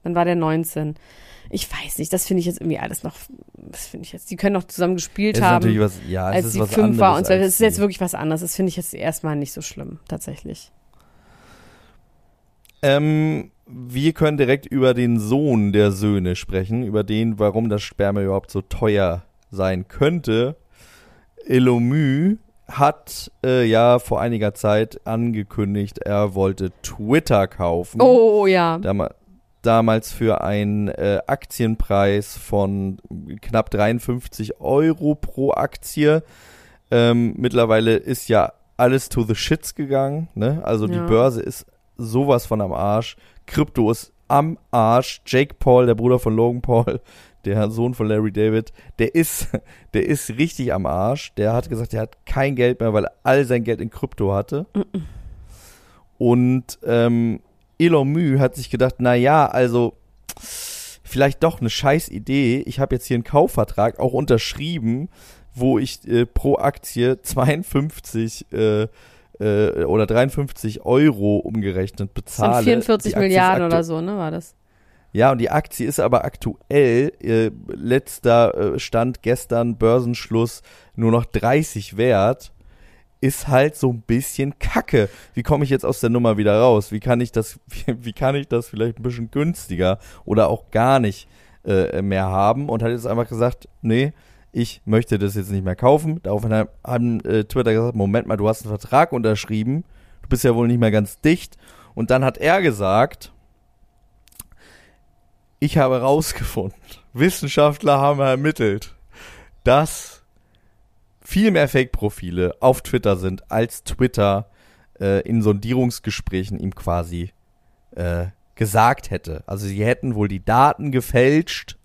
Dann war der 19. Ich weiß nicht, das finde ich jetzt irgendwie alles noch, das finde ich jetzt, die können noch zusammen gespielt es ist natürlich haben, was, ja, als was fünf war und so. Das ist jetzt die- wirklich was anderes. Das finde ich jetzt erstmal nicht so schlimm, tatsächlich. Ähm, wir können direkt über den Sohn der Söhne sprechen, über den, warum das Sperma überhaupt so teuer sein könnte. Elomü hat äh, ja vor einiger Zeit angekündigt, er wollte Twitter kaufen. Oh ja. Dam damals für einen äh, Aktienpreis von knapp 53 Euro pro Aktie. Ähm, mittlerweile ist ja alles to the shits gegangen. Ne? Also Ja. die Börse ist sowas von am Arsch. Krypto ist am Arsch. Jake Paul, der Bruder von Logan Paul, der Sohn von Larry David, der ist, der ist richtig am Arsch. Der hat gesagt, er hat kein Geld mehr, weil er all sein Geld in Krypto hatte. Und ähm, Elon Mü hat sich gedacht, na ja, also vielleicht doch eine scheiß Idee. Ich habe jetzt hier einen Kaufvertrag auch unterschrieben, wo ich äh, pro Aktie 52 äh, äh, oder 53 Euro umgerechnet Das sind bezahle. 44 Die Aktie ist Milliarden oder so, ne, war das? Ja, und die Aktie ist aber aktuell, äh, letzter äh, Stand gestern, Börsenschluss, nur noch 30 wert. Ist halt so ein bisschen kacke. Wie komme ich jetzt aus der Nummer wieder raus? Wie kann ich das, wie, wie kann ich das vielleicht ein bisschen günstiger oder auch gar nicht äh, mehr haben? Und hat jetzt einfach gesagt, nee, ich möchte das jetzt nicht mehr kaufen. Daraufhin haben, äh, Twitter gesagt, Moment mal, du hast einen Vertrag unterschrieben. Du bist ja wohl nicht mehr ganz dicht. Und dann hat er gesagt, ich habe herausgefunden, Wissenschaftler haben ermittelt, dass viel mehr Fake-Profile auf Twitter sind, als Twitter äh, in Sondierungsgesprächen ihm quasi äh, gesagt hätte. Also sie hätten wohl die Daten gefälscht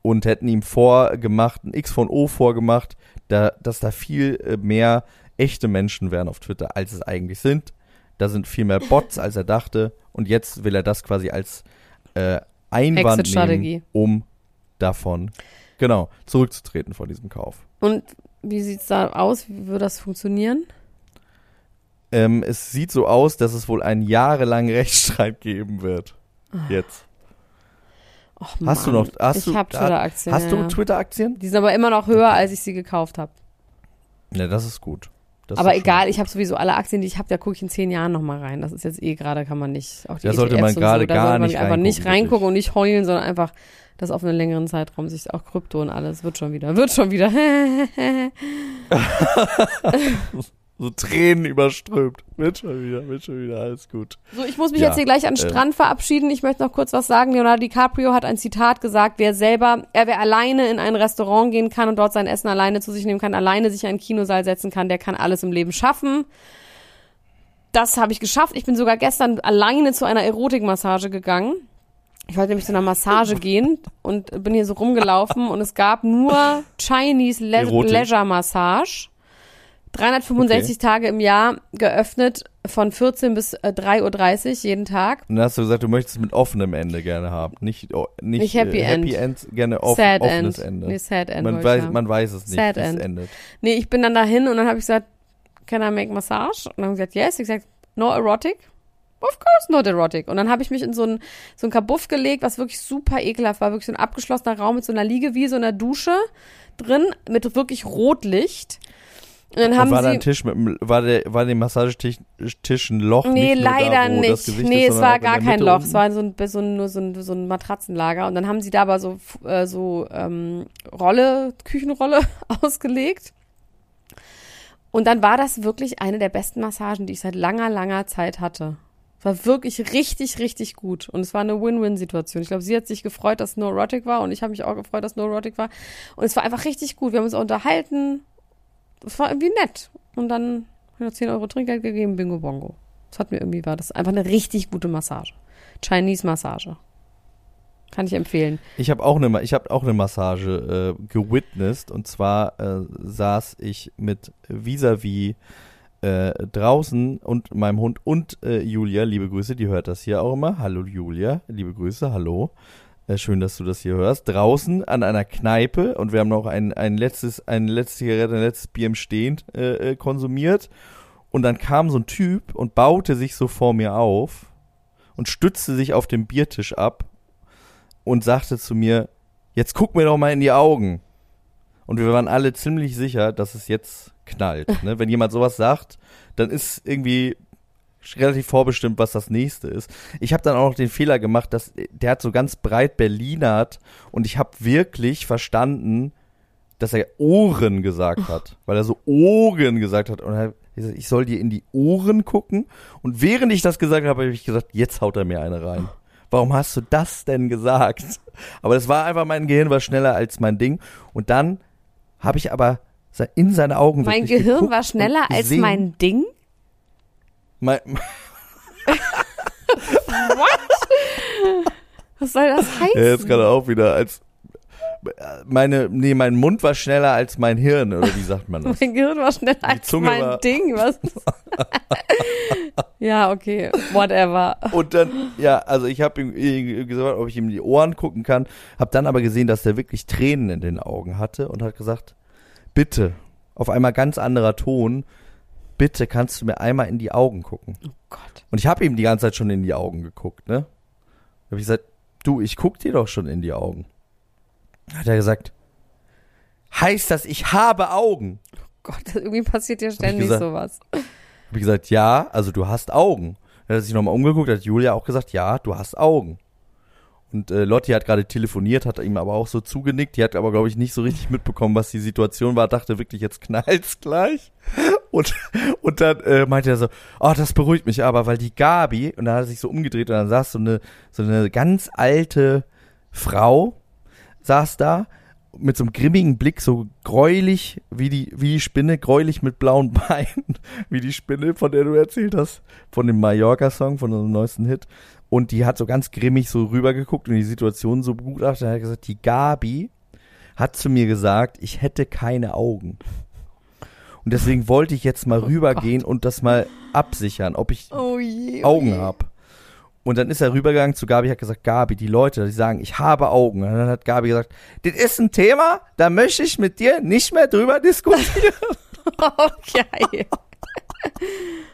und hätten ihm vorgemacht, ein X von O vorgemacht, da, dass da viel äh, mehr echte Menschen wären auf Twitter, als es eigentlich sind. Da sind viel mehr Bots, als er dachte. Und jetzt will er das quasi als äh, Einwand nehmen, um davon, genau, zurückzutreten von diesem Kauf. Und wie sieht's da aus? Wie würde das funktionieren? Ähm, es sieht so aus, dass es wohl einen jahrelangen Rechtsstreit geben wird. Jetzt. Och, Hast du Mann. noch, hast ich du, habe Twitter-Aktien. hast ja, du. Twitter-Aktien? Die sind aber immer noch höher, als ich sie gekauft habe. Ja, das ist gut. Das Aber egal, ich habe sowieso alle Aktien, die ich habe, da gucke ich in zehn Jahren nochmal rein. Das ist jetzt eh gerade, kann man nicht. Auch die Da sollte ETFs man gerade so, gar sollte man nicht einfach nicht reingucken, und nicht heulen, sondern einfach das auf einen längeren Zeitraum sich auch Krypto und alles wird schon wieder, wird schon wieder. so Tränen überströmt. Wird schon wieder, wird schon wieder, alles gut. So, ich muss mich Ja, jetzt hier gleich an den äh. Strand verabschieden. Ich möchte noch kurz was sagen. Leonardo DiCaprio hat ein Zitat gesagt, wer selber, er wer alleine in ein Restaurant gehen kann und dort sein Essen alleine zu sich nehmen kann, alleine sich in einen Kinosaal setzen kann, der kann alles im Leben schaffen. Das habe ich geschafft. Ich bin sogar gestern alleine zu einer Erotikmassage gegangen. Ich wollte nämlich zu einer Massage gehen und bin hier so rumgelaufen und es gab nur Chinese Le Erotik. Leisure Massage. 365 Tage im Jahr geöffnet von 14 bis äh, 3.30 Uhr jeden Tag. Und dann hast du gesagt, du möchtest mit offenem Ende gerne haben. Nicht, oh, nicht, Nicht Happy äh, End. Happy End, gerne off, Sad offenes End. Ende. Nee, Sad End. man, weiß, man weiß es nicht, Sad wie es End. endet. Nee, ich bin dann dahin und dann habe ich gesagt, can I make massage? Und dann haben gesagt, yes. Ich gesagt, no erotic? Of course not erotic. Und dann habe ich mich in so ein, so ein Kabuff gelegt, was wirklich super ekelhaft war. Wirklich so ein abgeschlossener Raum mit so einer Liegewiese und einer Dusche drin, mit wirklich Rotlicht. Und dann haben Und war sie... da ein Tisch mit war der, war dem Massagetisch Tisch ein Loch? Nee, nicht nur leider da, nicht. Nee, ist, es war gar kein Loch. Es war so ein, so ein, nur so ein, so ein Matratzenlager. Und dann haben sie da aber so, äh, so ähm, Rolle, Küchenrolle ausgelegt. Und dann war das wirklich eine der besten Massagen, die ich seit langer, langer Zeit hatte. Es war wirklich richtig, richtig gut. Und es war eine Win-Win-Situation. Ich glaube, sie hat sich gefreut, dass No Erotic war und ich habe mich auch gefreut, dass No Erotic war. Und es war einfach richtig gut. Wir haben uns auch unterhalten. Es war irgendwie nett. Und dann ich noch 10 Euro Trinkgeld gegeben, Bingo Bongo. Das hat mir irgendwie, war das einfach eine richtig gute Massage. Chinese Massage. Kann ich empfehlen. Ich habe auch eine, auch eine Massage äh, gewitnessed und zwar äh, saß ich mit vis-à-vis äh, draußen und meinem Hund und äh, Julia, liebe Grüße, die hört das hier auch immer. Hallo Julia, liebe Grüße, hallo. Schön, dass du das hier hörst. Draußen an einer Kneipe und wir haben noch ein, ein letztes, eine letzte Zigarette, ein letztes Bier im Stehen äh, äh, konsumiert. Und dann kam so ein Typ und baute sich so vor mir auf und stützte sich auf dem Biertisch ab und sagte zu mir, jetzt guck mir doch mal in die Augen. Und wir waren alle ziemlich sicher, dass es jetzt knallt. Ne? Wenn jemand sowas sagt, dann ist irgendwie relativ vorbestimmt, was das nächste ist. Ich habe dann auch noch den Fehler gemacht, dass der hat so ganz breit Berlinert und ich habe wirklich verstanden, dass er Ohren gesagt hat, weil er so Ohren gesagt hat. Und er hat gesagt, ich soll dir in die Ohren gucken. Und während ich das gesagt habe, habe ich gesagt, jetzt haut er mir eine rein. Warum hast du das denn gesagt? Aber das war einfach, mein Gehirn war schneller als mein Ding. Und dann habe ich aber in seine Augen Mein Gehirn war schneller als mein Ding. Mein, Was soll das heißen? Ja, jetzt gerade auch wieder als meine, nee, mein Mund war schneller als mein Hirn, oder wie sagt man das? Mein Gehirn war schneller als Zunge mein war- Ding. Was? ja, okay. Whatever. Und dann, ja, also ich habe ihm äh, gesagt, ob ich ihm in die Ohren gucken kann, habe dann aber gesehen, dass der wirklich Tränen in den Augen hatte und hat gesagt, bitte, auf einmal ganz anderer Ton, bitte kannst du mir einmal in die Augen gucken. Oh Gott. Und ich habe ihm die ganze Zeit schon in die Augen geguckt, ne? Da habe ich gesagt, du, ich guck dir doch schon in die Augen. Hat er gesagt, heißt das, ich habe Augen? Gott, irgendwie passiert ja ständig gesagt. sowas. Habe ich gesagt, ja, also du hast Augen. Dann hat er sich nochmal umgeguckt, hat Julia auch gesagt, ja, du hast Augen. Und äh, Lotti hat gerade telefoniert, hat ihm aber auch so zugenickt. Die hat aber, glaube ich, nicht so richtig mitbekommen, was die Situation war. Dachte wirklich, jetzt knallt's gleich. Und, und dann äh, meinte er so, oh, das beruhigt mich aber, weil die Gabi, und dann hat er sich so umgedreht und dann saß so eine, so eine ganz alte Frau, saß da mit so einem grimmigen Blick, so gräulich wie die, wie die Spinne, gräulich mit blauen Beinen, wie die Spinne, von der du erzählt hast, von dem Mallorca-Song, von unserem neuesten Hit. Und die hat so ganz grimmig so rübergeguckt und die Situation so begutachtet. Er hat gesagt, die Gabi hat zu mir gesagt, ich hätte keine Augen. Und deswegen wollte ich jetzt mal rübergehen und das mal absichern, ob ich Oh je. Augen habe. Und dann ist er rübergegangen zu Gabi, hat gesagt, Gabi, die Leute, die sagen, ich habe Augen. Und dann hat Gabi gesagt, das ist ein Thema, da möchte ich mit dir nicht mehr drüber diskutieren. Oh, geil.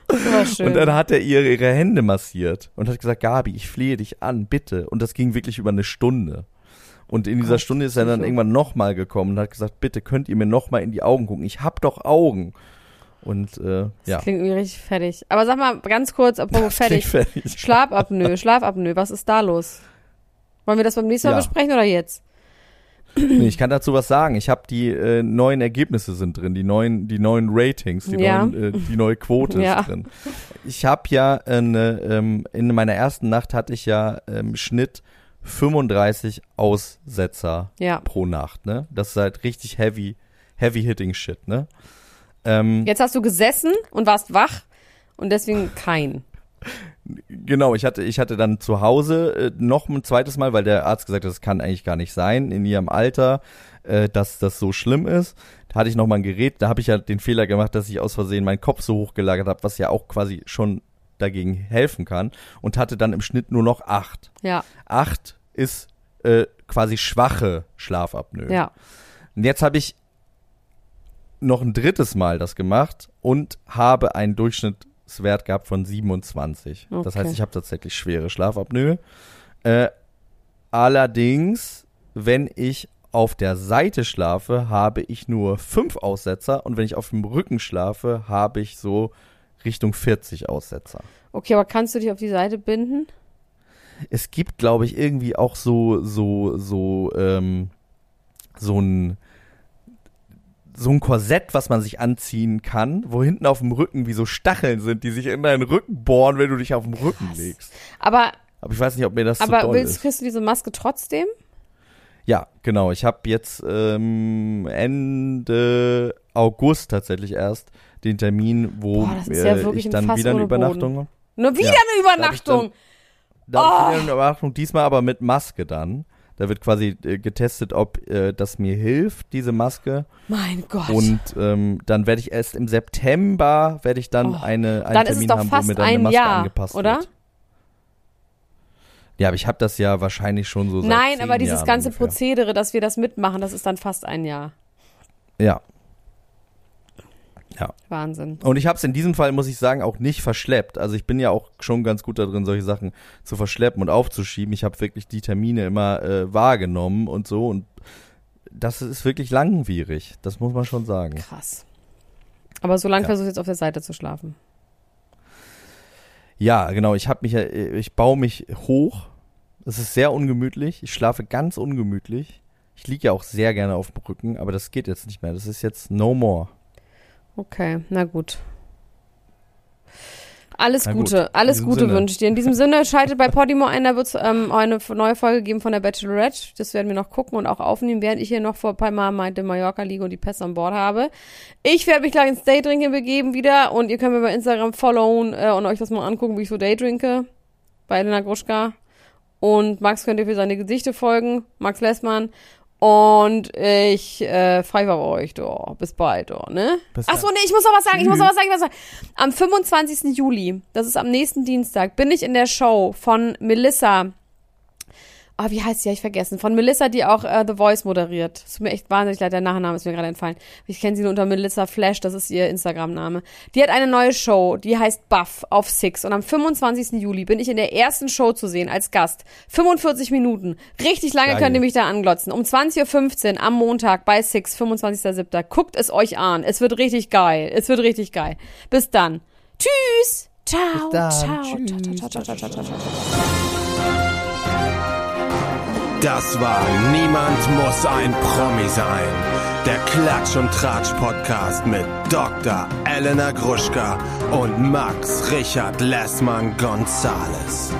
Das schön. Und dann hat er ihr ihre Hände massiert und hat gesagt, Gabi, ich flehe dich an, bitte. Und das ging wirklich über eine Stunde. Und in dieser Gott, Stunde ist er dann irgendwann nochmal gekommen und hat gesagt, bitte könnt ihr mir nochmal in die Augen gucken. Ich hab doch Augen. Und äh, das ja. klingt irgendwie richtig fertig. Aber sag mal ganz kurz, apropos fertig. Fertig. Schlafapnoe, Schlafapnoe, was ist da los? Wollen wir das beim nächsten Mal Ja. besprechen oder jetzt? Nee, ich kann dazu was sagen. Ich habe die äh, neuen Ergebnisse sind drin, die neuen, die neuen Ratings, die, Ja. neuen, äh, die neue Quote Ja. ist drin. Ich habe ja eine, ähm, in meiner ersten Nacht hatte ich ja im Schnitt 35 Aussetzer Ja. pro Nacht. Ne, das ist halt richtig heavy, heavy hitting shit. Ne. Ähm, Jetzt hast du gesessen und warst wach und deswegen kein. Genau, ich hatte, ich hatte dann zu Hause äh, noch ein zweites Mal, weil der Arzt gesagt hat, das kann eigentlich gar nicht sein in ihrem Alter, äh, dass das so schlimm ist. Da hatte ich noch mal ein Gerät, da habe ich ja den Fehler gemacht, dass ich aus Versehen meinen Kopf so hochgelagert habe, was ja auch quasi schon dagegen helfen kann und hatte dann im Schnitt nur noch acht. Ja, Acht ist äh, quasi schwache Schlafapnoe. ja. Und jetzt habe ich noch ein drittes Mal das gemacht und habe einen Durchschnittswert gehabt von 27. Das Okay. heißt, ich habe tatsächlich schwere Schlafapnoe. Äh, allerdings, wenn ich auf der Seite schlafe, habe ich nur fünf Aussetzer und wenn ich auf dem Rücken schlafe, habe ich so Richtung 40 Aussetzer. Okay, aber kannst du dich auf die Seite binden? Es gibt, glaube ich, irgendwie auch so, so, so, ähm, so ein, so ein Korsett, was man sich anziehen kann, wo hinten auf dem Rücken wie so Stacheln sind, die sich in deinen Rücken bohren, wenn du dich auf den Rücken legst. Aber, Aber ich weiß nicht, ob mir das aber doll willst, ist. kriegst du diese Maske trotzdem? Ja, genau. Ich habe jetzt ähm, Ende August tatsächlich erst den Termin, wo Boah, ja äh, wirklich ich dann wieder eine. Übernachtung Nur wieder Ja, eine da ich dann- Übernachtung. Da ich Oh. wieder eine Überwachung, diesmal aber mit Maske dann. Da wird quasi äh, getestet, ob äh, das mir hilft, diese Maske. Mein Gott. Und ähm, dann werde ich erst im September werde ich dann Oh. eine einen Dann ist es Termin doch haben, fast wo mir dann eine ein Maske Jahr, angepasst oder? wird. Ja, aber ich habe das ja wahrscheinlich schon so Nein, aber dieses Jahren ganze ungefähr. Prozedere, dass wir das mitmachen, das ist dann fast ein Jahr. Ja. Wahnsinn. Und ich habe es in diesem Fall, muss ich sagen, auch nicht verschleppt. Also ich bin ja auch schon ganz gut darin, solche Sachen zu verschleppen und aufzuschieben. Ich habe wirklich die Termine immer äh, wahrgenommen und so. Und das ist wirklich langwierig. Das muss man schon sagen. Krass. Aber so lange Ja. versuchst du jetzt auf der Seite zu schlafen. Ja, genau. Ich habe mich, ja, äh, ich baue mich hoch. Es ist sehr ungemütlich. Ich schlafe ganz ungemütlich. Ich liege ja auch sehr gerne auf dem Rücken, aber das geht jetzt nicht mehr. Das ist jetzt no more. Okay, na gut. Alles Na gut, Gute, in alles Gute Sinne. wünsche ich dir. In diesem Sinne, schaltet bei Podimo ein, da wird es ähm, eine neue Folge geben von der Bachelorette. Das werden wir noch gucken und auch aufnehmen, während ich hier noch vor ein paar Mal meinte Mallorca liege und die Pässe an Bord habe. Ich werde mich gleich ins Daydrinken begeben wieder und ihr könnt mir bei Instagram followen äh, und euch das mal angucken, wie ich so Daydrinke. Bei Elena Gruschka. Und Max könnt ihr für seine Gedichte folgen. Max Lessmann. Und ich äh, war bei euch, doch. Bis bald, doch, ne? Bis Ach dann. so, nee, ich muss noch was sagen, ich muss noch was sagen, ich muss noch was sagen. Am 25. Juli, das ist am nächsten Dienstag, bin ich in der Show von Melissa. Ah, wie heißt sie? Hab ich vergessen. Von Melissa, die auch äh, The Voice moderiert. Es tut mir echt wahnsinnig leid, der Nachname ist mir gerade entfallen. Ich kenne sie nur unter Melissa Flash, das ist ihr Instagram-Name. Die hat eine neue Show, die heißt Buff auf Six. Und am 25. Juli bin ich in der ersten Show zu sehen als Gast. 45 Minuten. Richtig lange Geil. könnt ihr mich da anglotzen. Um 20.15 Uhr am Montag bei Six, 25.07. Guckt es euch an. Es wird richtig geil. Es wird richtig geil. Bis dann. Tschüss. Ciao. dann. Ciao. Tschüss. Ciao, ciao, ciao, ciao, ciao, ciao, ciao. Das war Niemand muss ein Promi sein. Der Klatsch und Tratsch Podcast mit Dr. Elena Gruschka und Max Richard Lessmann Gonzales.